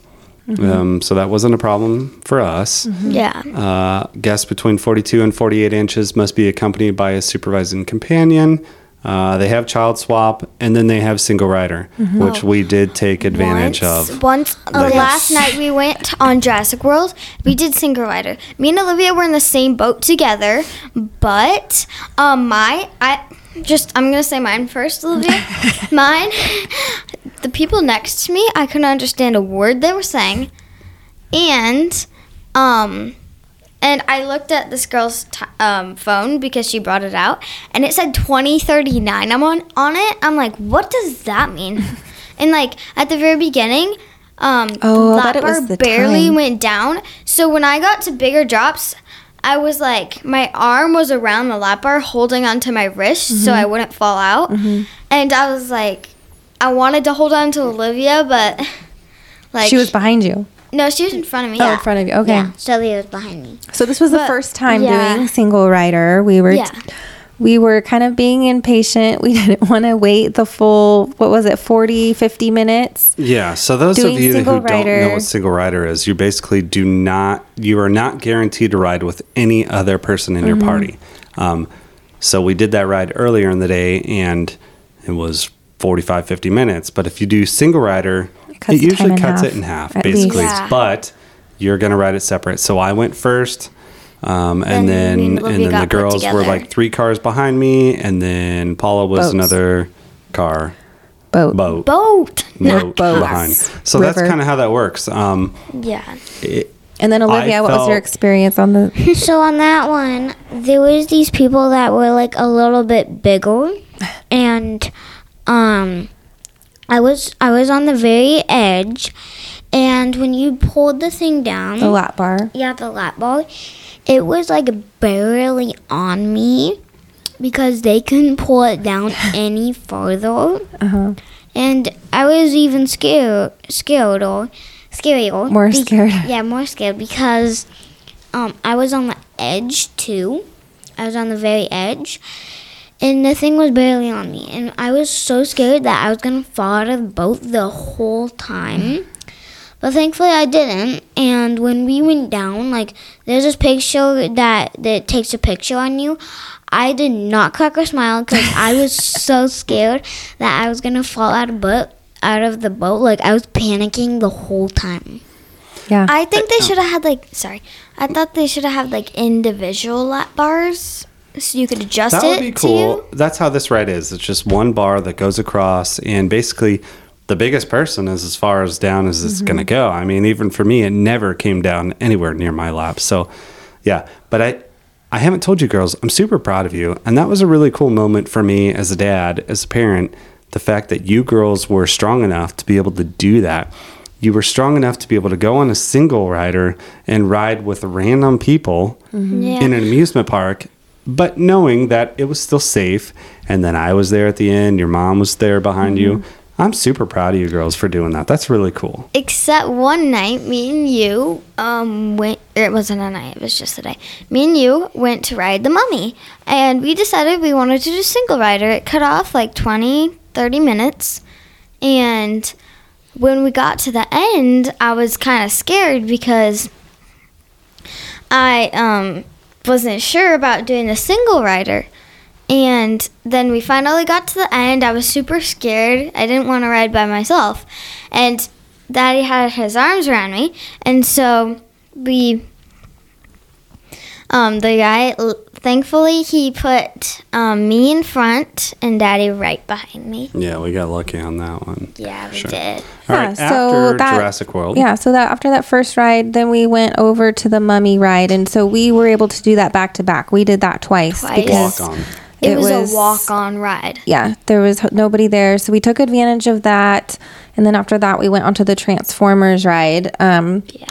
Um, so that wasn't a problem for us. Yeah. Uh, guests between 42 and 48 inches must be accompanied by a supervising companion. Uh, they have child swap, and then they have single rider, which we did take advantage once, of. Once the Like- last night we went on Jurassic World, we did single rider. Me and Olivia were in the same boat together, but um, my I just I'm gonna say mine first, Olivia. mine, the people next to me, I couldn't understand a word they were saying, and um. And I looked at this girl's t- um, phone because she brought it out, and it said 2039. I'm on on it. I'm like, what does that mean? and like at the very beginning, um, Oh, I lap it was bar barely time. went down. So when I got to bigger drops, I was like, my arm was around the lap bar, holding onto my wrist Mm-hmm. so I wouldn't fall out. And I was like, I wanted to hold on to Olivia, but like she was behind you. No, she was in front of me. Oh, in front of you. Okay. Yeah, Shelly was behind me. So this was the first time yeah. doing single rider. We were Yeah. we were kind of being impatient. We didn't want to wait the full what was it 40 50 minutes. Yeah, so those of you who single don't know what single rider is, you basically do not, you are not guaranteed to ride with any other person in your Mm-hmm. party. Um, so we did that ride earlier in the day and it was 45, 50 minutes. But if you do single rider, it, cuts the time usually cuts half, it in half, basically. Yeah. But you're going to ride it separate. So I went first. Um, and Then me then and and, then the got put girls were like three cars behind me, and then Paula was Boats. another car Boat. boat boat. boat boats. behind. So that's kind of how that works. Um, Yeah. it, And then Olivia, what was your experience on the So on that one, there was these people that were like a little bit bigger, and um, I was I was on the very edge, and when you pulled the thing down, the lap bar? yeah, the lap bar, it was like barely on me because they couldn't pull it down any further, Uh-huh. and I was even scared, scared or scarier, More be- scared. Yeah, more scared because um, I was on the edge too. I was on the very edge, and the thing was barely on me, and I was so scared that I was gonna fall out of the boat the whole time. But thankfully I didn't. And when we went down, like there's this picture that that takes a picture on you. I did not crack a smile because I was so scared that I was gonna fall out of boat out of the boat. Like I was panicking the whole time. Yeah. I think they should have um, had like sorry. I thought they should have had like individual lap bars so you could adjust that would be cool. That's how this ride is. It's just one bar that goes across, and basically, the biggest person is as far as down as it's going to mm-hmm. go. I mean, even for me, it never came down anywhere near my lap. So, yeah. But I, I haven't told you girls, I'm super proud of you, and that was a really cool moment for me as a dad, as a parent. The fact that you girls were strong enough to be able to do that. You were strong enough to be able to go on a single rider and ride with random people mm-hmm. Yeah. in an amusement park, but knowing that it was still safe. And then I was there at the end, your mom was there behind you. I'm super proud of you girls for doing that. That's really cool. Except one night, me and you um went. Or it wasn't a night; it was just a day. Me and you went to ride the Mummy, and we decided we wanted to do single rider. It cut off like 20, 30 minutes, and when we got to the end, I was kind of scared because I um wasn't sure about doing the single rider. And then we finally got to the end. I was super scared. I didn't want to ride by myself. And Daddy had his arms around me. And so we, um, the guy, thankfully, he put um, me in front and Daddy right behind me. Yeah, we got lucky on that one. Yeah, we Sure. did. All right, Yeah, so after that- Jurassic World. Yeah, so that after that first ride, then we went over to the mummy ride, and so we were able to do that back to back. We did that twice, Twice. because Walk on. It, It was, was- a walk on ride. yeah, there was nobody there, so we took advantage of that. And then after that, we went onto the Transformers ride. Um, Yeah.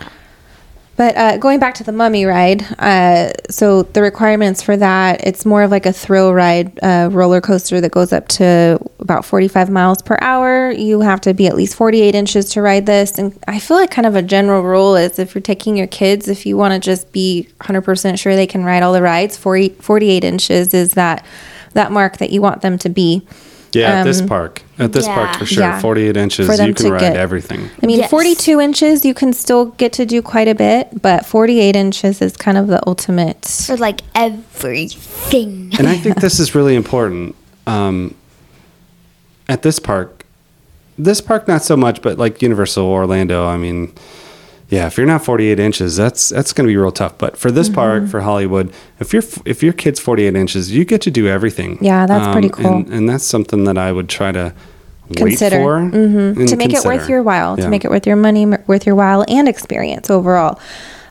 But uh, going back to the mummy ride, uh, so the requirements for that, it's more of like a thrill ride uh, roller coaster that goes up to about 45 miles per hour. You have to be at least 48 inches to ride this. And I feel like kind of a general rule is if you're taking your kids, if you want to just be 100% sure they can ride all the rides, 40, 48 inches is that, that mark that you want them to be. Yeah, at this Um, park. At this park for sure. Yeah. 48 inches, For you can ride get- everything. I mean, Yes. 42 inches, you can still get to do quite a bit, but 48 inches is kind of the ultimate. For like everything. And I think this is really important. Um, at this park, this park not so much, but like Universal Orlando, I mean, yeah, if you're not 48 inches, that's that's going to be real tough. But for this park, Mm-hmm. for Hollywood, if you're if your kid's 48 inches, you get to do everything. Um, Yeah, that's pretty cool. And, and that's something that I would try to Consider. wait for Mhm. and to make it worth your while, Yeah. to make it worth your money, worth your while, and experience overall.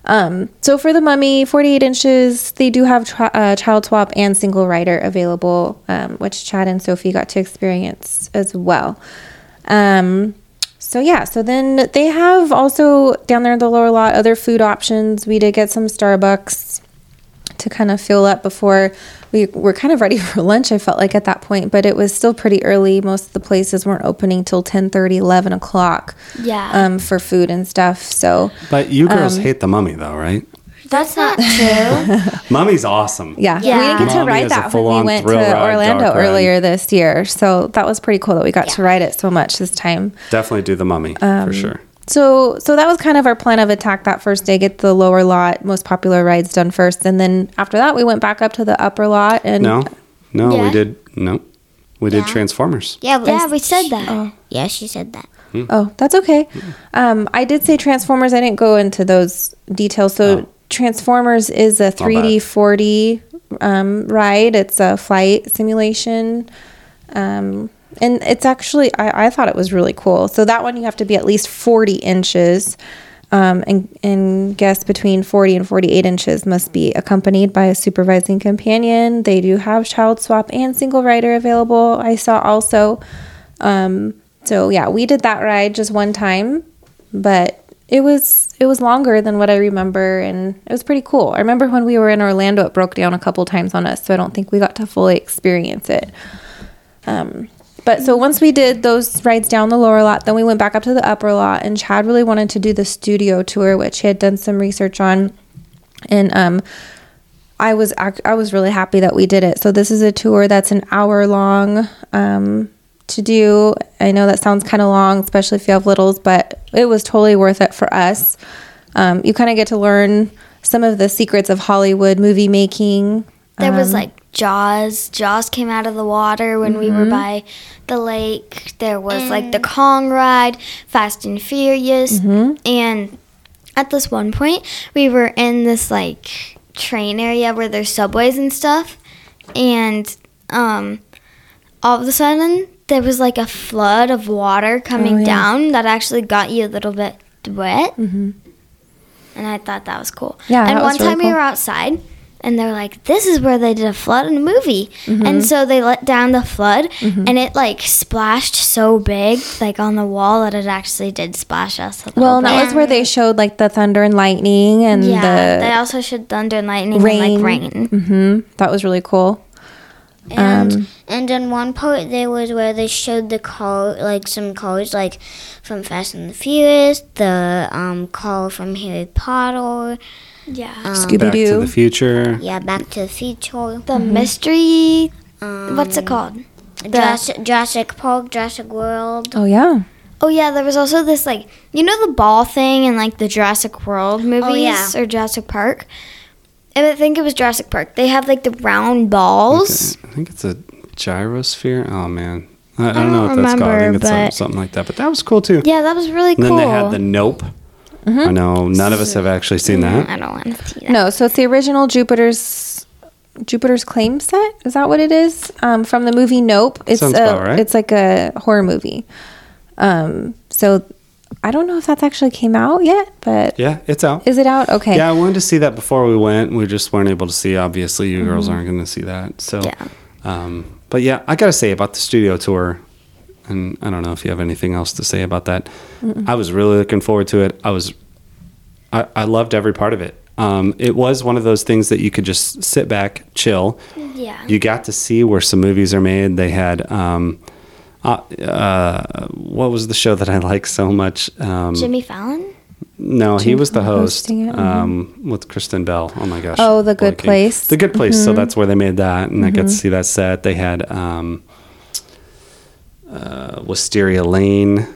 Um, so for the mummy, 48 inches, they do have tri- uh, child swap and single rider available, um, which Chad and Sophie got to experience as well. Um, so yeah, so then they have also down there in the lower lot other food options. We did get some Starbucks to kind of fill up before we were kind of ready for lunch i felt like at that point but it was still pretty early most of the places weren't opening till 10 30 11 o'clock Yeah. um, for food and stuff so But you girls Um, hate the mummy though, right? That's not true. Mummy's awesome. yeah, Yeah. we didn't get to ride that when we went to orlando dark ride. earlier this year so that was pretty cool that we got to ride it so much this time Definitely do the mummy Um, for sure. So so that was kind of our plan of attack that first day, get the lower lot, most popular rides done first. And then after that we went back up to the upper lot and No, no, we did no, we did Transformers. Yeah, yeah, we said that. Oh. Yeah, she said that. Oh, that's okay. Um, I did say Transformers. I didn't go into those details. So Oh. Transformers is a 3D 4D um, ride. It's a flight simulation. Um, and it's actually, I, I thought it was really cool. So that one you have to be at least 40 inches. Um, and, and guests between 40 and 48 inches must be accompanied by a supervising companion. They do have child swap and single rider available. I saw also. Um, so yeah, we did that ride just one time, but it was it was longer than what I remember, and it was pretty cool. I remember when we were in Orlando, it broke down a couple times on us, so I don't think we got to fully experience it. Um, but so once we did those rides down the lower lot, then we went back up to the upper lot, and Chad really wanted to do the studio tour, which he had done some research on, and um, I was I was really happy that we did it. So this is a tour that's an hour long um, to do. I know that sounds kind of long, especially if you have littles, but it was totally worth it for us. Um, you kind of get to learn some of the secrets of Hollywood movie making. There was Um, like Jaws. Jaws came out of the water when we were Mm-hmm. by the lake. There was like the Kong ride, Fast and Furious, Mm-hmm. and at this one point we were in this like train area where there's subways and stuff, and um, all of a sudden there was like a flood of water coming Oh, yeah. down that actually got you a little bit wet. Mm-hmm. And I thought that was cool. Yeah, And one was really time we were outside and they're like, this is where they did a flood in a movie. Mm-hmm. And so they let down the flood and it like splashed so big, like on the wall, that it actually did splash us. A little well, bit. that was where they showed like the thunder and lightning and yeah, they also showed thunder and lightning rain. and like rain. hmm That was really cool. And Um, and in one part there was where they showed the car like some cars like from Fast and the Furious, the um car from Harry Potter, Yeah. Scooby Back to the Future. yeah, Back to the Future, the mystery, um, what's it called? Jurassic, Jurassic Park, Jurassic World. Oh yeah. Oh yeah, there was also this like you know the ball thing in like the Jurassic World movies yeah. or Jurassic Park. And I think it was Jurassic Park. They have like the round balls. I think it's a gyrosphere. Oh man, I, I don't know don't what that's called. I think remember, it's but- something like that. But that was cool too. Yeah, that was really And cool. then they had the Nope. I know none of us have actually seen that. I don't want to see that. No, so it's the original Jupiter's Jupiter's Claim set. Is that what it is? Um, from the movie Nope. It's Sounds a, about right. It's like a horror movie. Um, so I don't know if that's actually came out yet, but Yeah, it's out. is it out? Okay. Yeah, I wanted to see that before we went. We just weren't able to see. Obviously, you girls Mm-hmm. aren't going to see that. So, Yeah. um, but yeah, I got to say about the studio tour, and I don't know if you have anything else to say about that. I was really looking forward to it. I was, I, I loved every part of it. Um, it was one of those things that you could just sit back, chill. Yeah. You got to see where some movies are made. They had, um, uh, uh, what was the show that I like so much? Um, Jimmy Fallon? no, he was the host it, um, with Kristen Bell. Oh my gosh! Oh, The Good. Place. The Good Place. Mm-hmm. So that's where they made that, and I got to see that set. They had um, uh, Wisteria Lane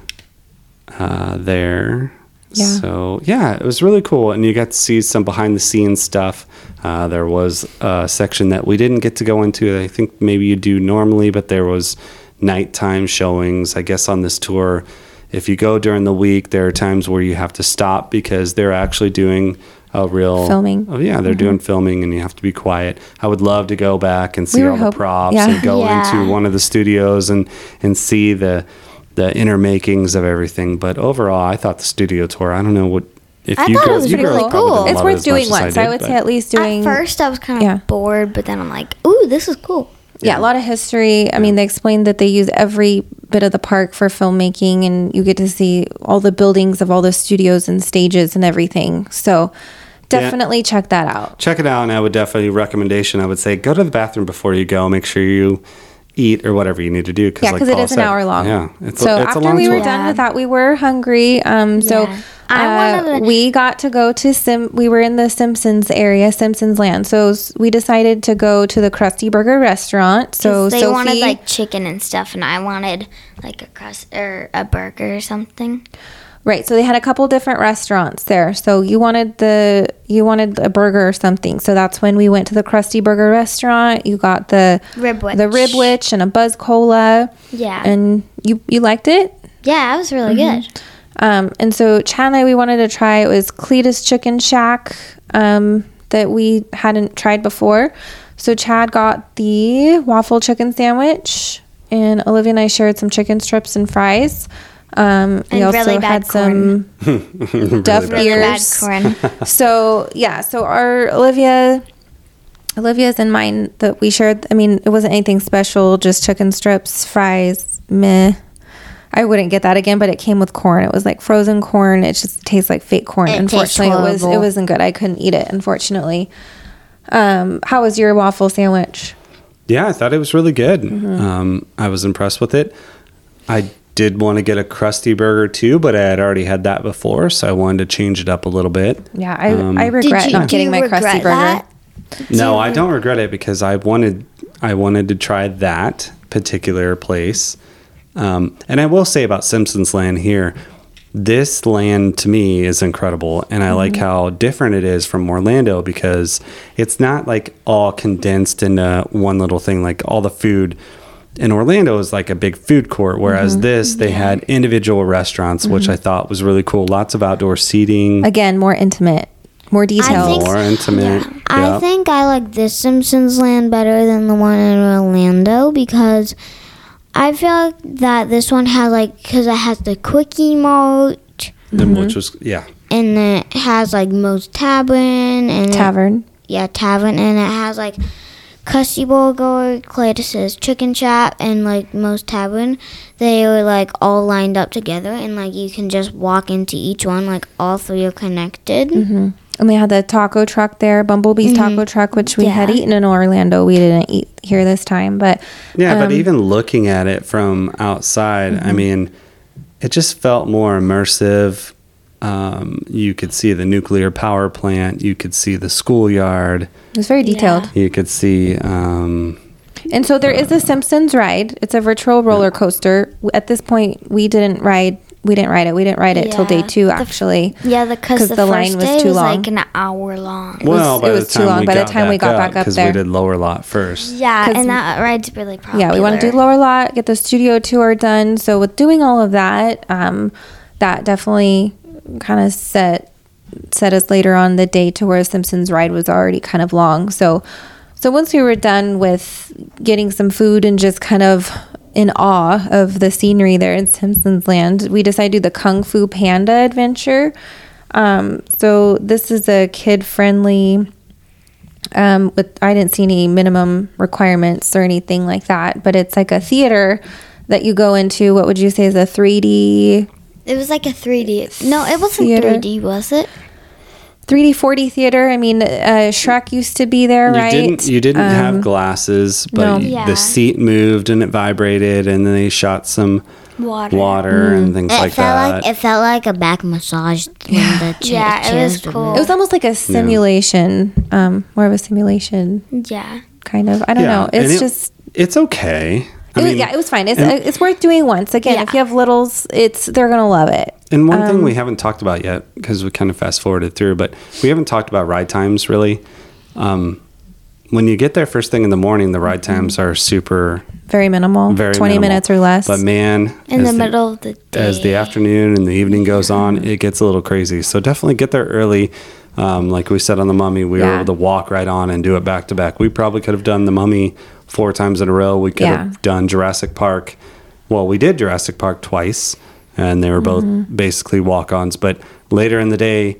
uh, there. Yeah. So yeah, it was really cool, and you got to see some behind the scenes stuff. Uh, there was a section that we didn't get to go into. I think maybe you do normally, but there was nighttime showings. I guess on this tour, if you go during the week, there are times where you have to stop because they're actually doing a real Filming. Oh yeah, they're mm-hmm. doing filming, and you have to be quiet. I would love to go back and see were all the hope- props yeah. and go Yeah. into one of the studios and and see the the inner makings of everything. But overall, I thought the studio tour. I don't know what if I you thought it was you really cool. It's love it worth doing once. I, did, would say at least doing. At first, I was kind of Yeah. bored, but then I'm like, ooh, this is cool. Yeah, a lot of history. I mean, they explained that they use every bit of the park for filmmaking, and you get to see all the buildings of all the studios and stages and everything. So definitely check that out. check it out and i would definitely recommendation i would say go to the bathroom before you go make sure you eat or whatever you need to do Yeah, because it is an hour long. yeah it's so a, it's after a long we were tour. done with that, we were hungry. Um, so Yeah. I uh, we got to go to Sim. We were in the Simpsons area, Simpsons Land. So we decided to go to the Krusty Burger restaurant. So they Sophie, wanted like chicken and stuff, and I wanted like a crust or a burger or something. Right. So they had a couple different restaurants there. So you wanted the you wanted a burger or something. So that's when we went to the Krusty Burger restaurant. You got the Ribwich. the Ribwich and a buzz cola. Yeah. And you you liked it? Yeah, it was really Mm-hmm. good. Um, and so Chad and I we wanted to try it was Cletus Chicken Shack um, that we hadn't tried before. So Chad got the waffle chicken sandwich, and Olivia and I shared some chicken strips and fries. Um, we And also really bad had some duff bad ears. Bad corn. so yeah, so our Olivia, Olivia's and mine that we shared. I mean, it wasn't anything special, just chicken strips, fries, meh. I wouldn't get that again, but it came with corn. It was like frozen corn. It just tastes like fake corn. It unfortunately, it was it wasn't good. I couldn't eat it. Unfortunately. Um, how was your waffle sandwich? Yeah, I thought it was really good. Mm-hmm. Um, I was impressed with it. I did want to get a crusty burger too, but I had already had that before, so I wanted to change it up a little bit. Yeah, I, Um, I regret you- not getting my crusty burger. No, I don't regret it because I wanted I wanted to try that particular place. Um, and I will say about Simpsons Land here, this land to me is incredible, and I like how different it is from Orlando because it's not like all condensed into one little thing. Like all the food in Orlando is like a big food court, whereas mm-hmm. this they mm-hmm. had individual restaurants, which mm-hmm. I thought was really cool. Lots of outdoor seating, Again, more intimate, more detailed. think- more intimate. I Yep. think I like this Simpsons land better than the one in Orlando because I feel like that this one has like because it has the Kwik-E-Mart And which was yeah. and it has like Moe's Tavern and it- Tavern. yeah tavern and it has like Krusty Burger, Cletus's Chicken Shop, and like Moe's Tavern. They are like all lined up together and like you can just walk into each one. Like all three are connected. Mm-hmm. And they had the taco truck there, Bumblebee's taco truck, which we had eaten in Orlando. We didn't eat here this time, but Yeah, but um, even looking at it from outside, I mean, it just felt more immersive. Um, you could see the nuclear power plant. You could see the schoolyard. it was very detailed. You could see. Um, And so there is a Simpsons ride. It's a virtual roller coaster. At this point, we didn't ride. We didn't ride it. We didn't ride it till day Yeah. two, The f- actually. Yeah, because 'Cause the, the first line was day too was long. like an hour long. well, was- by it the was too long. we By the time we got back up because we did lower lot first. Yeah, and that ride's really popular. Yeah, we want to do lower lot, get the studio tour done. So with doing all of that, um, that definitely kind of set set us later on the day to where Simpsons ride was already kind of long. So so once we were done with getting some food and just kind of in awe of the scenery there in Simpsons Land, we decided to do the Kung Fu Panda adventure. Um, so this is a kid friendly um, with I didn't see any minimum requirements or anything like that, but it's like a theater that you go into. What would you say is a 3D, It was like a 3D. No, it wasn't Theater. 3D, was it? 3D 4D theater? I mean, uh, Shrek used to be there, You right? didn't. You didn't Um, have glasses, but no. Yeah. the seat moved and it vibrated, and then they shot some Water. water Mm. and things It like felt that. like it felt like a back massage when the cha- Yeah, it was cool. It was almost like a simulation, um, more of a simulation. Yeah. kind of. I don't know. and It's it- just it's okay. I it was, mean, yeah, it was fine. It's and- it's worth doing once. Again, if you have littles, it's they're gonna love it. And one Um, thing we haven't talked about yet, because we kind of fast forwarded through, but we haven't talked about ride times really. Um, when you get there first thing in the morning, the ride Mm-hmm. times are super, Very minimal. very Twenty minimal. minutes or less. But man, In as the middle of the day. as the afternoon and the evening goes on, it gets a little crazy. So definitely get there early. Um, like we said on the Mummy, we were able to walk right on and do it back to back. We probably could have done the Mummy four times in a row. We could Yeah. have done Jurassic Park. Well, we did Jurassic Park twice, and they were both Mm-hmm. basically walk-ons. But later in the day,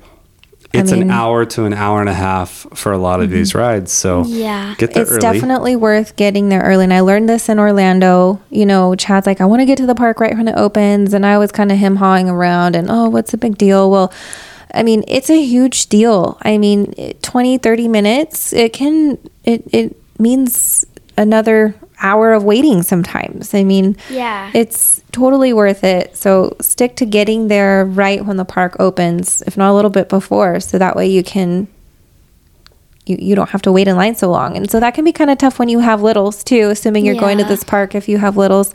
it's mean- Mm-hmm. an hour to an hour and a half for a lot of these rides. So Yeah. get there it's early. definitely worth getting there early. And I learned this in Orlando. You know, Chad's like, I want to get to the park right when it opens. And I was kind of him hawing around and, oh, what's the big deal? Well, I mean, it's a huge deal. I mean, it- 20, 30 minutes, it can, it, it means another hour of waiting sometimes. I mean, Yeah. it's totally worth it. So stick to getting there right when the park opens, if not a little bit before, so that way you can you, you don't have to wait in line so long. And so that can be kind of tough when you have littles too, assuming you're going to this park if you have littles.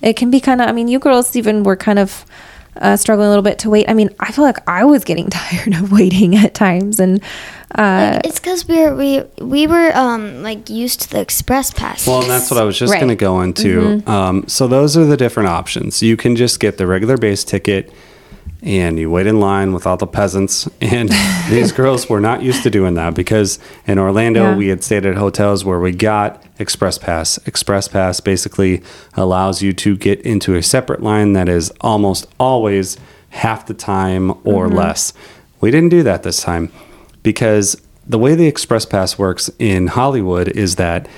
It can be kind of I mean, you girls even were kind of uh, struggling a little bit to wait. I mean, I feel like I was getting tired of waiting at times and uh Like, it's because we were we we were um like used to the express pass. Well, and that's what I was just Right. going to go into. Um, so those are the different options. You can just get the regular base ticket, and you wait in line with all the peasants. And these girls were not used to doing that because in Orlando Yeah. we had stayed at hotels where we got Express Pass. Express Pass basically allows you to get into a separate line that is almost always half the time or mm-hmm. less. We didn't do that this time because the way the Express Pass works in Hollywood is that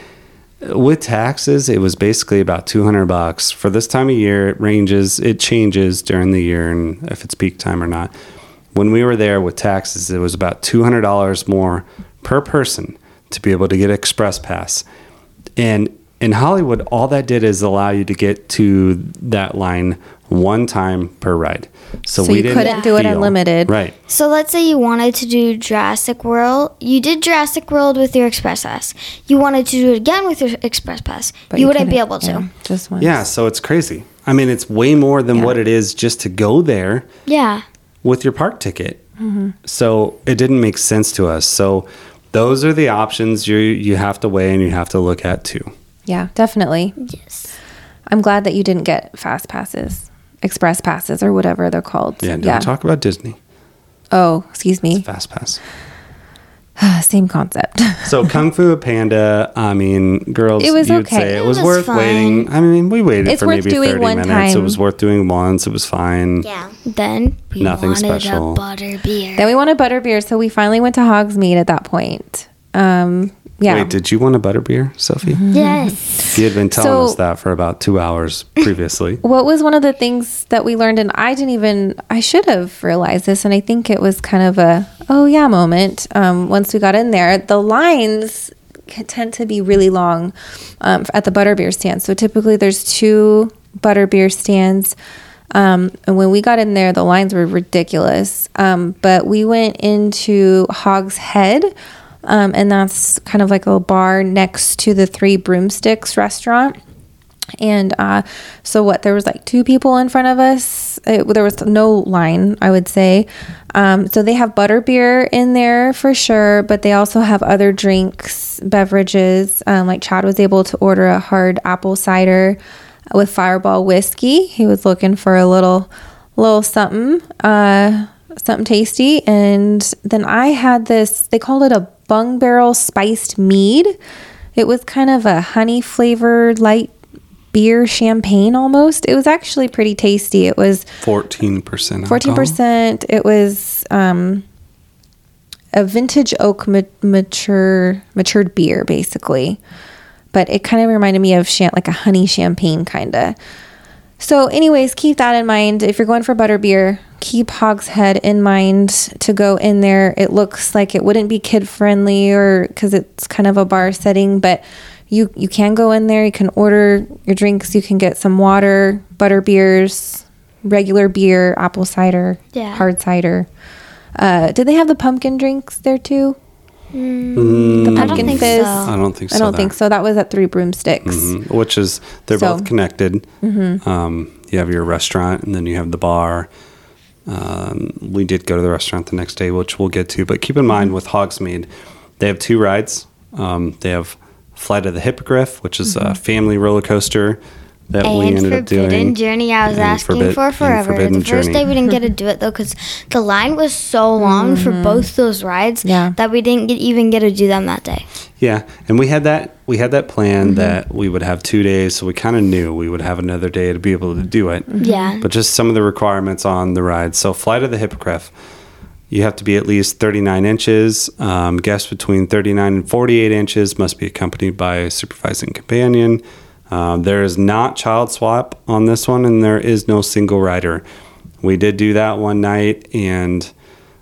with taxes, it was basically about 200 bucks. For this time of year, it ranges, it changes during the year and if it's peak time or not. When we were there with taxes, it was about $200 more per person to be able to get Express Pass. And in Hollywood, all that did is allow you to get to that line one time per ride. So, So we you didn't couldn't do it feel- unlimited. Right. So let's say you wanted to do Jurassic World. You did Jurassic World with your Express Pass. You wanted to do it again with your Express Pass. but you, wouldn't be able to. yeah, just once. Yeah, so it's crazy. I mean, it's way more than Yeah. what it is just to go there Yeah. with your park ticket. Mm-hmm. So it didn't make sense to us. So those are the options you you have to weigh and you have to look at too. Yeah, definitely. Yes. I'm glad that you didn't get fast passes, express passes, or whatever they're called. Yeah, don't talk about Disney. Oh, excuse me. Fast pass. Same concept. So Kung Fu Panda, I mean, girls, It was you'd okay. say it, It was, was worth fine. waiting. I mean, we waited It's for maybe 30 one minutes. It was worth doing once. It was fine. Yeah. Then we Nothing wanted special. a butter beer. then we wanted butterbeer, so we finally went to Hogsmeade at that point. Um, yeah. Wait, did you want a butterbeer, Sophie? yes. You had been telling So- us that for about two hours previously. what was one of the things that we learned and i didn't even i should have realized this and i think it was kind of a oh yeah moment um, once we got in there the lines tend to be really long um, at the butterbeer stand so typically there's two butterbeer stands um, and when we got in there the lines were ridiculous um, but we went into hog's head um, and that's kind of like a bar next to the three broomsticks restaurant and uh, so what? There was like two people in front of us. It, there was no line, I would say. Um, so they have butterbeer in there for sure, but they also have other drinks, beverages. Um, like Chad was able to order a hard apple cider with Fireball whiskey. He was looking for a little, little something, uh, something tasty. And then I had this. They called it a bung barrel spiced mead. It was kind of a honey flavored light beer champagne almost. It was actually pretty tasty. It was 14% 14%. It was um, a vintage oak ma- mature matured beer basically. But it kind of reminded me of cham- like a honey champagne kind of. So anyways, keep that in mind. If you're going for butterbeer, keep Hogshead in mind to go in there. It looks like it wouldn't be kid friendly or cuz it's kind of a bar setting, but you you can go in there, you can order your drinks, you can get some water, butter beers, regular beer, apple cider, Yeah. hard cider. Uh, did they have the pumpkin drinks there too? the Mm, I don't pumpkin think fizz. so. I don't think so. I don't there. think so. That was at Three Broomsticks. Mhm, Which is they're So- Mm-hmm. both connected. Um, you have your restaurant, and then you have the bar. Um, we did go to the restaurant the next day, which we'll get to. But keep in Mm-hmm. mind with Hogsmeade, they have two rides. Um, they have Flight of the Hippogriff, which is Mm-hmm. a family roller coaster that we and ended up doing. Forbidden doing. Journey, I was And asking Forbid- for forever. The first Journey. day we didn't get to do it though because the line was so long for both those rides Yeah. that we didn't get, even get to do them that day. Yeah, and we had that we had that plan Mm-hmm. that we would have two days, so we kind of knew we would have another day to be able to do it. Yeah. But just some of the requirements on the ride. So, Flight of the Hippogriff, you have to be at least 39 inches. Um, guests between 39 and 48 inches must be accompanied by a supervising companion. Um, there is not child swap on this one, and there is no single rider. We did do that one night, and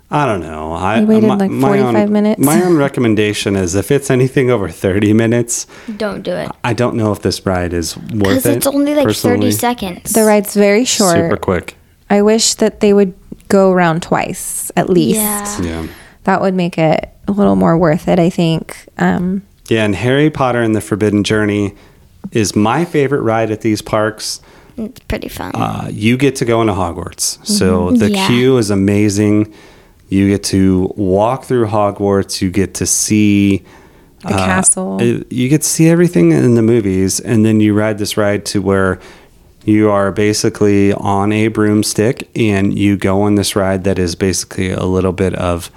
I don't know. I We waited like 45 own, minutes. My own recommendation is if it's anything over 30 minutes, Don't do it. I don't know if this ride is worth it. Because it's only like 30 seconds. The ride's very short. Super quick. I wish that they would go around twice at least. Yeah. Yeah. That would make it a little more worth it, I think. Um, Yeah, and Harry Potter and the Forbidden Journey is my favorite ride at these parks. It's pretty fun. Uh, you get to go into Hogwarts. So the Yeah. queue is amazing. You get to walk through Hogwarts. You get to see The castle. uh, You get to see everything in the movies, and then you ride this ride to where you are basically on a broomstick, and you go on this ride that is basically a little bit of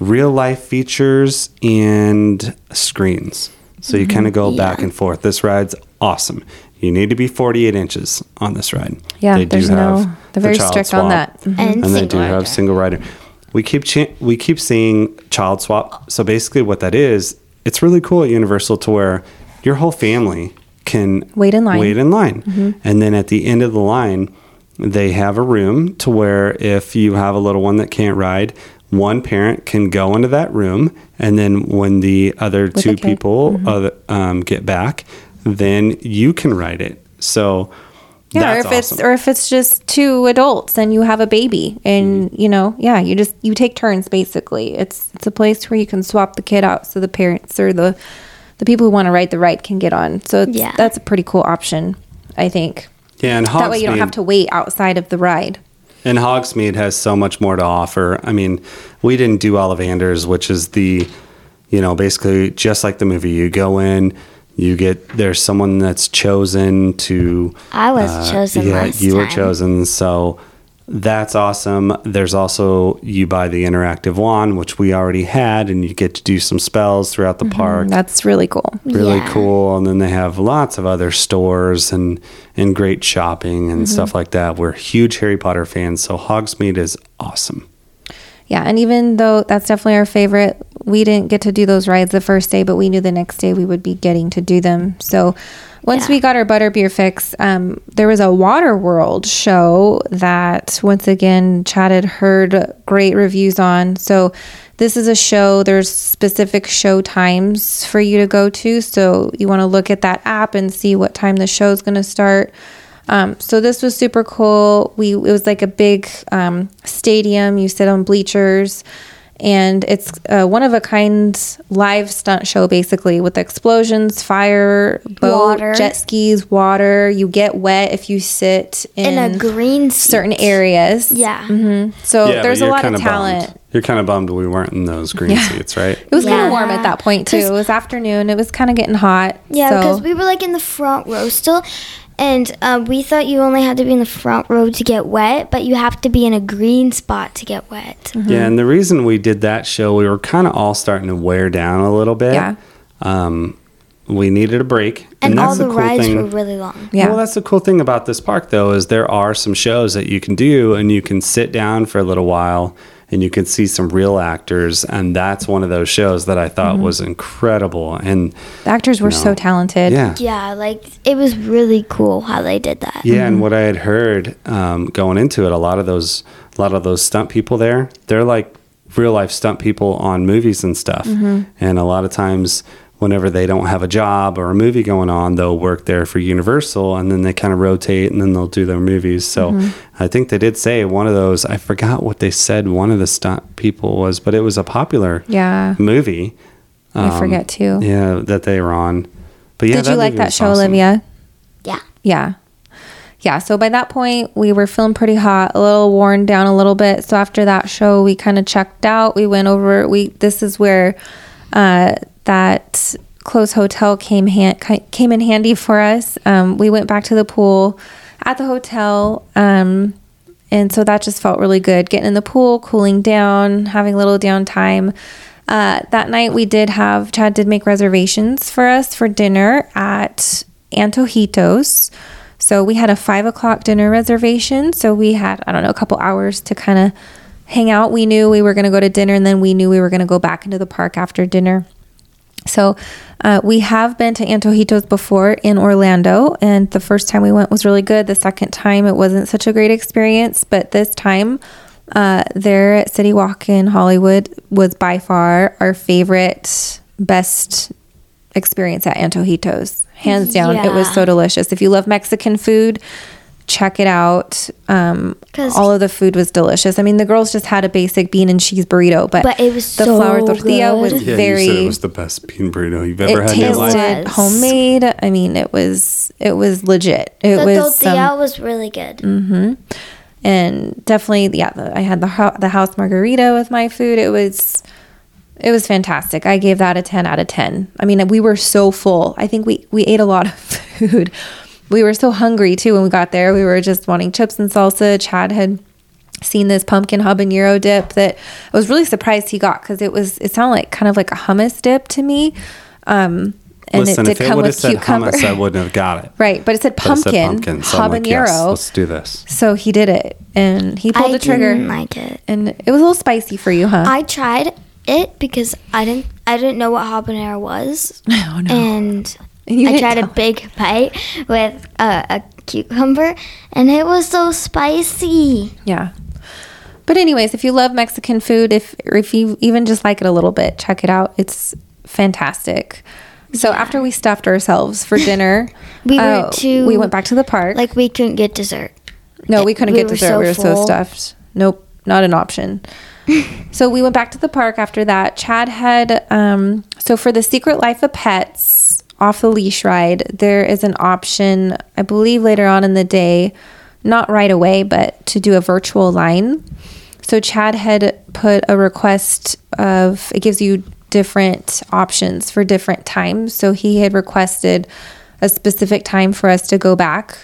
real life features and screens. So you kind of go back and forth. This ride's awesome. You need to be 48 inches on this ride. yeah, They do there's no, have they're very child strict on swap that. Mhm. and and they do single have single rider. We keep cha- we keep seeing child swap. So basically, what that is, it's really cool at Universal to where your whole family can Wait in line. Mm-hmm. Wait in line, and then at the end of the line, they have a room to where if you have a little one that can't ride. One parent can go into that room, and then when the other the two kid. Mm-hmm. people other, um, get back, then you can ride it. So Yeah, or that's if it's or if it's just two adults and you have a baby and Mm-hmm. you know, yeah, you just you take turns basically. It's it's a place where you can swap the kid out so the parents or the the people who want to ride the ride can get on. So it's, Yeah. that's a pretty cool option, I think. yeah, and that way you don't have to wait outside of the ride. And Hogsmeade has so much more to offer. I mean, we didn't do Ollivanders, which is the, you know, basically just like the movie. You go in, you get there's someone that's chosen to. I was uh, chosen Yeah, last you were time. chosen. So that's awesome. There's also you buy the interactive wand, which we already had, and you get to do some spells throughout the mm-hmm. park That's really cool. really Yeah. cool and then they have lots of other stores and and great shopping and mm-hmm. stuff like that we're huge harry potter fans so hogsmeade is awesome Yeah, and even though that's definitely our favorite, we didn't get to do those rides the first day, but we knew the next day we would be getting to do them. So once Yeah. we got our butterbeer fix, um, there was a Water World show that once again Chad had heard great reviews on. So this is a show. There's specific show times for you to go to. So you want to look at that app and see what time the show is going to start. Um, so this was super cool. We it was like a big um, stadium. You sit on bleachers, and it's a one of a kind live stunt show basically with explosions, fire, boat, Water. jet skis, water. You get wet if you sit in, in a green seat. certain areas. Yeah. Mm-hmm. So Yeah, there's a lot of talent. bummed. you're kind of bummed we weren't in those green seats right It was kind of warm at that point too. It was afternoon. It was kind of getting hot. Yeah, so. because we were like in the front row still, and uh, we thought you only had to be in the front row to get wet, but you have to be in a green spot to get wet. yeah and the reason we did that show we were kind of all starting to wear down a little bit Yeah. um, we needed a break And, all the cool rides thing- were really long. Yeah. Well, that's the cool thing about this park, though, is there are some shows that you can do, and you can sit down for a little while, and you can see some real actors, and that's one of those shows that I thought Mm-hmm. was incredible. And the actors were so talented. yeah, Yeah, like it was really cool how they did that. yeah, and what I had heard um, going into it, a lot of those, a lot of those stunt people there, they're like real life stunt people on movies and stuff, Mm-hmm. and a lot of times. Whenever they don't have a job or a movie going on, they'll work there for Universal and then they kind of rotate and then they'll do their movies. So Mm-hmm. I think they did say one of those, I forgot what they said one of the stunt people was, but it was a popular Yeah. movie. I forget too. Um, Yeah, that they were on. But yeah, Did you like that show, awesome. Olivia? Yeah. Yeah. Yeah. So by that point, we were feeling pretty hot, a little worn down a little bit. So after that show, we kind of checked out. We went over. We this is where uh, that close hotel came came in handy for us. Um, we went back to the pool at the hotel. Um, and so that just felt really good. Getting in the pool, cooling down, having a little downtime. Uh, that night we did have Chad did make reservations for us for dinner at Antojitos. So we had a five o'clock dinner reservation. So we had I don't know a couple hours to kind of hang out. We knew we were going to go to dinner, and then we knew we were going to go back into the park after dinner. So uh, we have been to Antojitos before in Orlando, and the first time we went was really good. The second time it wasn't such a great experience, but this time uh, there at City Walk in Hollywood was by far our favorite, best experience at Antojitos. Hands down, it was so delicious. If you love Mexican food, check it out. Um, 'Cause- all of the food was delicious. I mean, the girls just had a basic bean and cheese burrito, but, But it was the so flour tortilla was. Yeah, very you said it was the best bean burrito you've ever it had in your life. homemade. I mean, it was it was legit. It The was tortilla some, was really good. Mm. and definitely yeah. The, I had the ho- the house margarita with my food. It was it was fantastic. I gave that a ten out of ten. I mean, we were so full. I think we we ate a lot of food. We were so hungry too when we got there. We were just wanting chips and salsa. Chad had seen this pumpkin habanero dip that I was really surprised he got because it was it sounded like kind of like a hummus dip to me. Um, and Listen, it did if it come would have with said cucumber. hummus, I wouldn't have got it. right, but it said But it said pumpkin, so I'm like, habanero. yes, let's do this. so he did it and he pulled I the trigger. I didn't like it. and it was a little spicy for you, huh? I tried it because I didn't I didn't know what habanero was. Oh, no. And You I tried a big bite with a, a cucumber and it was so spicy. Yeah. But anyways, if you love Mexican food, if if you even just like it a little bit, check it out. It's fantastic. So after we stuffed ourselves for dinner, We were uh, too- we went back to the park. Like we couldn't get dessert. no, we couldn't we get dessert. so we were so stuffed. Nope, not an option. so we went back to the park after that. Chad had um, so for the Secret Life of Pets off the leash ride, there is an option, I believe later on in the day, not right away, but to do a virtual line. So Chad had put a request of it gives you different options for different times. So he had requested a specific time for us to go back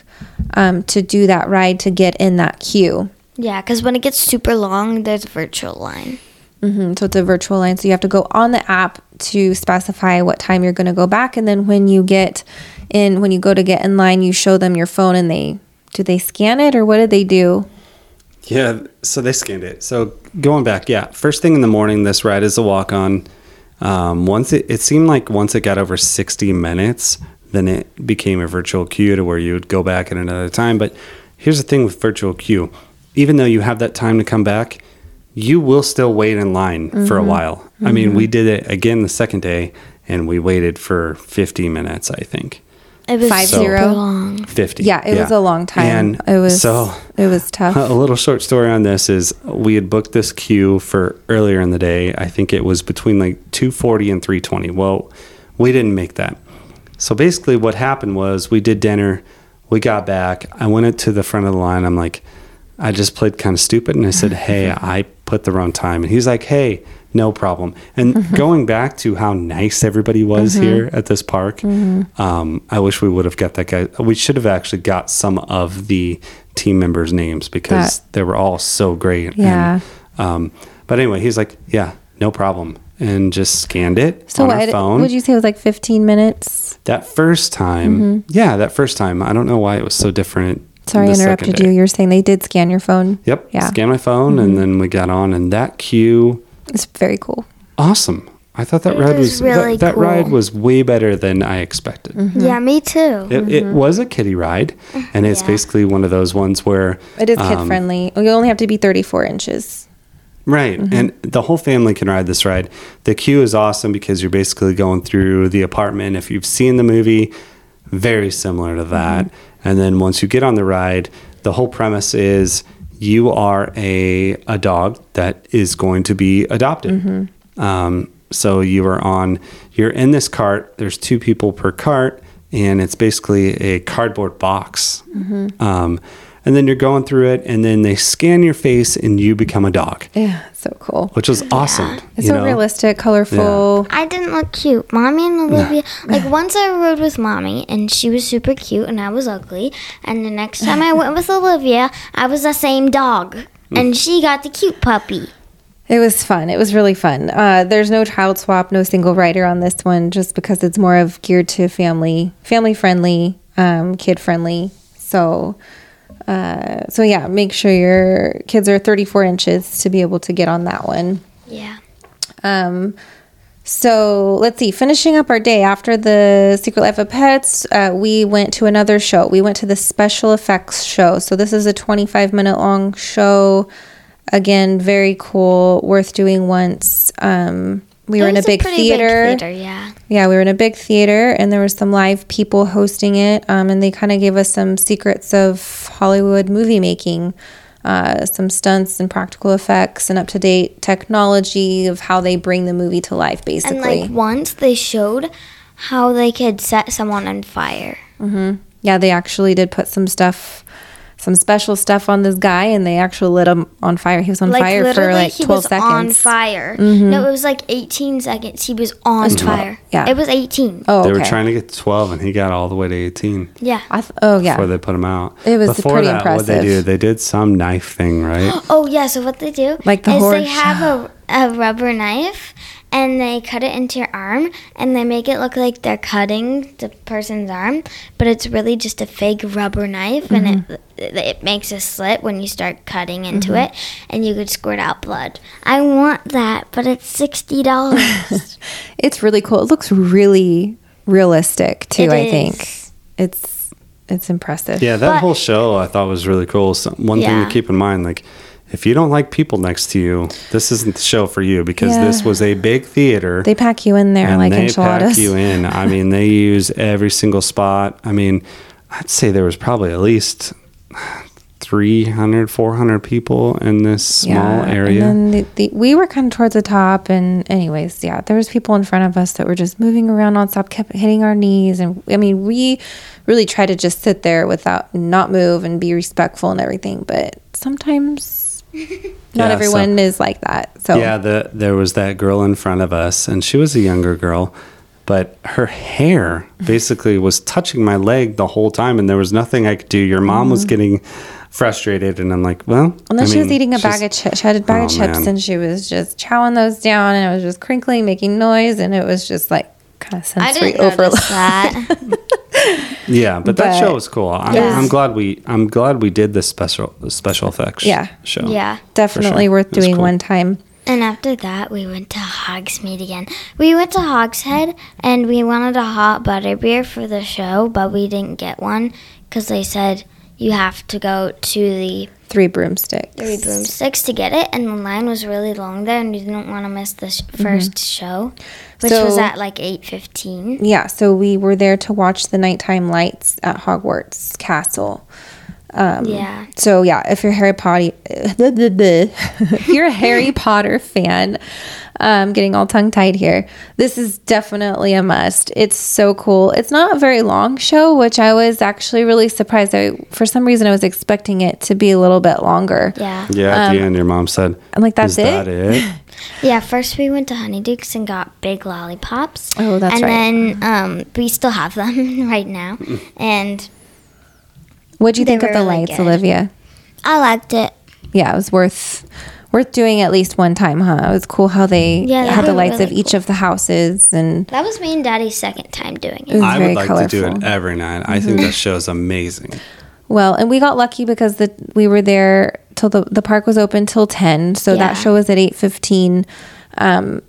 um, to do that ride to get in that queue. Yeah, because when it gets super long, there's a virtual line. hmm So it's a virtual line. So you have to go on the app to specify what time you're going to go back, and then when you get in, when you go to get in line, you show them your phone, and they do they scan it or what did they do? Yeah, so they scanned it. So going back, yeah, first thing in the morning, this ride is a walk on. Um, once it, it seemed like once it got over 60 minutes, then it became a virtual queue to where you would go back at another time. But here's the thing with virtual queue even though you have that time to come back, you will still wait in line for a mm-hmm. while. I mean, we mm-hmm. did it again the second day and we waited for 50 minutes, I think. It was Five super zero. long. 50. Yeah, it was a long time. And it was so it was tough. a little short story on this is we had booked this queue for earlier in the day. I think it was between like 240 and 320. Well, we didn't make that. So basically what happened was we did dinner, we got back, I went into the front of the line. I'm like I just played kind of stupid and I said, "Hey, I put the wrong time." And he's like, "Hey, no problem." And going back to how nice everybody was here at this park, um, I wish we would have got that guy. We should have actually got some of the team members' names because That- they were all so great. Yeah. And, um, but anyway, he's like, "Yeah, no problem," and just scanned it so on what phone. would you say it was like 15 minutes? that first time, yeah, that first time. I don't know why it was so different. Sorry, I interrupted you. You're saying they did scan your phone. Yep. Yeah. Mm-hmm. Scan my phone, and then we got on, and that queue, It's very cool. awesome. I thought that It ride was was, really that, that cool. ride was way better than I expected. Mm-hmm. Yeah, me too. It, it was a kiddie ride, and it's Yeah. basically one of those ones where It is kid um, friendly. You only have to be 34 inches. Right. And the whole family can ride this ride. The queue is awesome because you're basically going through the apartment. If you've seen the movie, very similar to that. And then once you get on the ride, the whole premise is you are a, a dog that is going to be adopted. Um, so you are on, you're in this cart. There's two people per cart, and it's basically a cardboard box. Um, and then you're going through it, and then they scan your face, and you become a dog Yeah, so cool. which was awesome. It's you so know? realistic, colorful. I didn't look cute. Mommy and Olivia, like once I rode with mommy and she was super cute and I was ugly. And the next time I went with Olivia, I was the same dog and she got the cute puppy. It was fun. It was really fun. Uh, there's no child swap, no single rider on this one, just because it's more of geared to family, family friendly, um, kid friendly. So, uh, so yeah, make sure your kids are 34 inches to be able to get on that one. Yeah. Um, so let's see. Finishing up our day after the Secret Life of Pets, uh, we went to another show. We went to the special effects show. So this is a 25 minute long show. Again, very cool, worth doing once. Um, we It were in a big pretty theater. theater, yeah. Yeah, we were in a big theater, and there was some live people hosting it, um, and they kind of gave us some secrets of Hollywood movie making, uh, some stunts and practical effects, and up to date technology of how they bring the movie to life, basically. And like once they showed how they could set someone on fire. yeah, they actually did put some stuff, some special stuff on this guy, and they actually lit him on fire. He was on Like fire for literally, like he twelve was seconds. Mm-hmm. on fire. No, it was like 18 seconds. He was on fire. yeah. It was 18. Oh, They were trying to get to 12, and he got all the way to 18 Yeah. I th- oh yeah, before they put him out. It was before pretty that, What they impressive. do? They did some knife thing, right? Oh yeah, so what they do Like the is horror they have a, a rubber knife and they cut it into your arm and they make it look like they're cutting the person's arm, but it's really just a fake rubber knife and Mm-hmm. it it makes a slit when you start cutting into it and you could squirt out blood. I want that, but it's sixty dollars. it's really cool. It looks really realistic too. It I is. think it's it's impressive. Yeah, that But- whole show I thought was really cool. So one thing to keep in mind, like if you don't like people next to you, this isn't the show for you because Yeah. this was a big theater. They pack you in there like they enchiladas. pack you in. I mean, they use every single spot. I mean, I'd say there was probably at least 300, 400 people in this small area. And then the, the, we were kind of towards the top. And, anyways, yeah, there was people in front of us that were just moving around nonstop, kept hitting our knees. And I mean, we really try to just sit there without not move and be respectful and everything. But sometimes not Yeah, everyone so- is like that. So Yeah, the, there was that girl in front of us, and she was a younger girl, but her hair basically was touching my leg the whole time, and there was nothing I could do. Your mom was mm-hmm. getting frustrated, and I'm like, well, And then I she was eating a bag of chips. She had a bag of Oh, chips man. and she was just chowing those down and it was just crinkling, making noise. And it was just like kind of I sensory didn't overload. that. Yeah, but, that show was cool. I'm, Yes. I'm glad we I'm glad we did this special the special effects Yeah. show. yeah. Definitely sure. worth doing cool. one time. And after that, we went to Hogsmeade again. We went to Hogshead and we wanted a hot butter beer for the show, but we didn't get one because they said you have to go to the Three broomsticks. Three Broomsticks to get it, and the line was really long there, and we didn't want to miss the sh- mm-hmm. 1st show, which was at like eight fifteen. Yeah, so we were there to watch the nighttime lights at Hogwarts Castle. Um, Yeah. So yeah, if you're Harry Potter, if you're a Harry Potter fan, um, getting all tongue tied here, this is definitely a must. It's so cool. It's not a very long show, which I was actually really surprised. I, for some reason, I was expecting it to be a little bit longer. Yeah. Yeah, at Um, the end, your mom said, I'm like, "That's Is it?" that it? Yeah, first we went to Honeydukes and got big lollipops. Oh, that's and right. then um, we still have them right now. And What'd you think of the really lights, good. Olivia? I liked it. yeah, it was worth worth doing at least one time, huh? It was cool how they Yeah, had the were lights of really each of the houses and That was me and Daddy's second time doing it it. was I very would like colorful. to do it every night. I think that show's amazing. Well, and we got lucky because the we were there till the the park was open till 10, so Yeah. that show was at 8:15. Um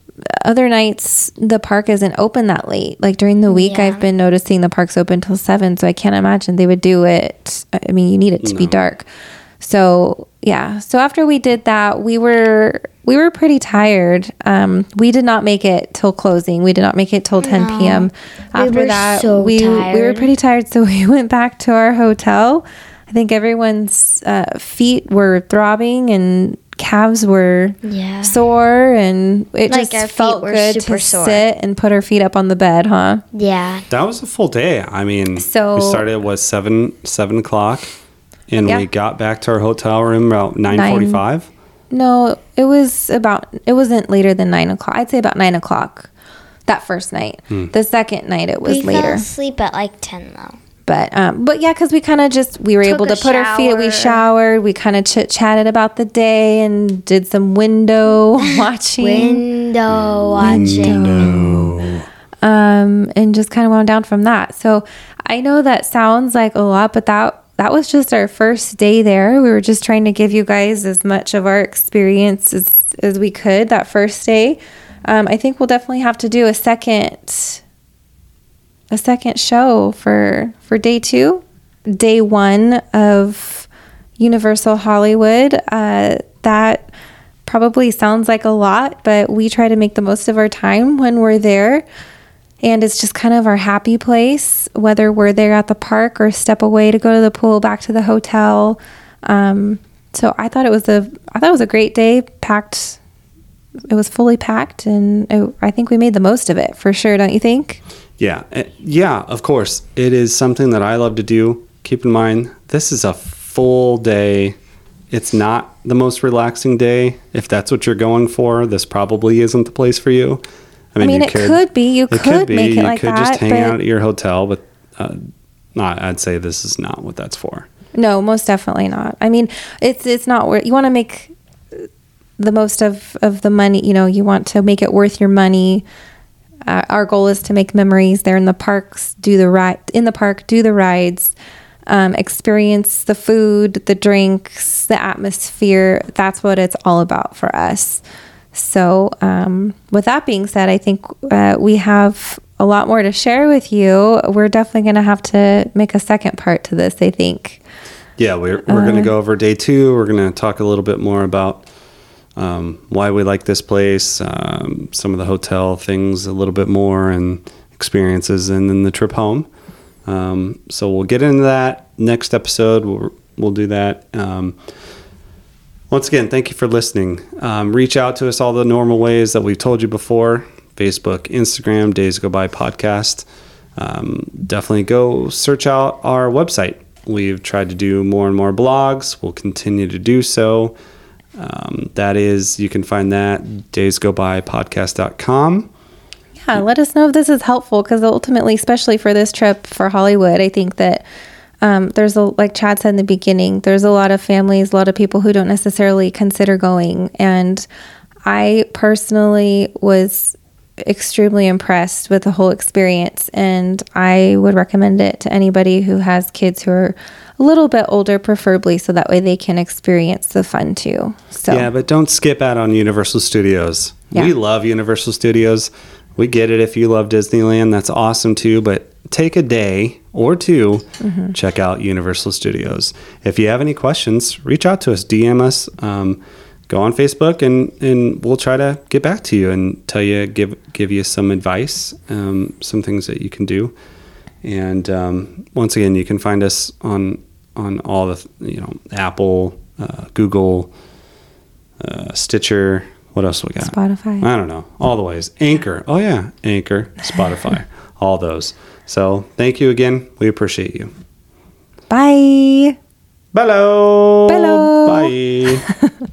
other nights the park isn't open that late. Like during the week Yeah. I've been noticing the park's open till 7, so I can't imagine they would do it. I mean, you need it to be dark. So, yeah. So after we did that, we were we were pretty tired. Um, we did not make it till closing. We did not make it till 10 No. p.m. We After were that, so we we were pretty tired, so we went back to our hotel. I think everyone's uh, feet were throbbing and calves were Yeah. sore, and it Like just felt good to sore. sit and put our feet up on the bed, huh? Yeah. That was a full day. I mean, So- we started at what seven seven o'clock, and Yeah. we got back to our hotel room about nine forty five. No, it was about. It wasn't later than nine o'clock. I'd say about nine o'clock. That first night. Hmm. The second night it was we later. fell asleep at like 10 though. But um, but yeah, because we kind of just we were Took able to put our feet. We showered. We kind of chit chatted about the day and did some window watching. Window watching. um, and just kind of wound down from that. So I know that sounds like a lot, but that that was just our first day there. We were just trying to give you guys as much of our experience as as we could that first day. Um, I think we'll definitely have to do a second a second show for for day two, day one of Universal Hollywood. Uh, that probably sounds like a lot, but we try to make the most of our time when we're there. And it's just kind of our happy place, whether we're there at the park or step away to go to the pool, back to the hotel. Um, so I thought it was a, I thought it was a great day. Packed, it was fully packed, and it, I think we made the most of it for sure. Don't you think? Yeah, eh, yeah, of course. It is something that I love to do. Keep in mind, this is a full day. It's not the most relaxing day. If that's what you're going for, this probably isn't the place for you. I mean, you it could be. You could make it you like could just that, hang out at your hotel, but uh, not, I'd say this is not what that's for. No, most definitely not. I mean, it's it's not worth. You want to make the most of of the money. You know, you want to make it worth your money. Uh, our goal is to make memories there in the parks. Do the ride in the park. Do the rides. Um, experience the food, the drinks, the atmosphere. That's what it's all about for us. So, um, with that being said, I think uh, we have a lot more to share with you. We're definitely going to have to make a second part to this, I think. Yeah, we're, we're going to go over day two. We're going to talk a little bit more about um, why we like this place, um, some of the hotel things a little bit more, and experiences, and then the trip home. Um, so we'll get into that next episode. We'll, we'll do that. Um, once again, thank you for listening. Um, reach out to us all the normal ways that we've told you before Facebook, Instagram, Days Go By Podcast. Um, definitely go search out our website. We've tried to do more and more blogs. We'll continue to do so. Um, that is, you can find that daysgobypodcast.com. Yeah, let us know if this is helpful because ultimately, especially for this trip for Hollywood, I think that um, there's a like Chad said in the beginning, there's a lot of families, a lot of people who don't necessarily consider going, and I personally was extremely impressed with the whole experience, and I would recommend it to anybody who has kids who are a little bit older, preferably, so that way they can experience the fun too. So Yeah, but don't skip out on Universal Studios. Yeah. We love Universal Studios. We get it if you love Disneyland. That's awesome too. But take a day or 2 Mm-hmm. check out Universal Studios. If you have any questions, reach out to us, DM us, um, go on Facebook, and, and we'll try to get back to you and tell you, give give you some advice, um, some things that you can do. And um, once again, you can find us on on all the you know Apple, uh, Google, uh, Stitcher. What else we got? Spotify. I don't know. All the ways. Anchor. Oh yeah, Anchor, Spotify, all those. So thank you again. We appreciate you. bye. Hello. Hello. Bye.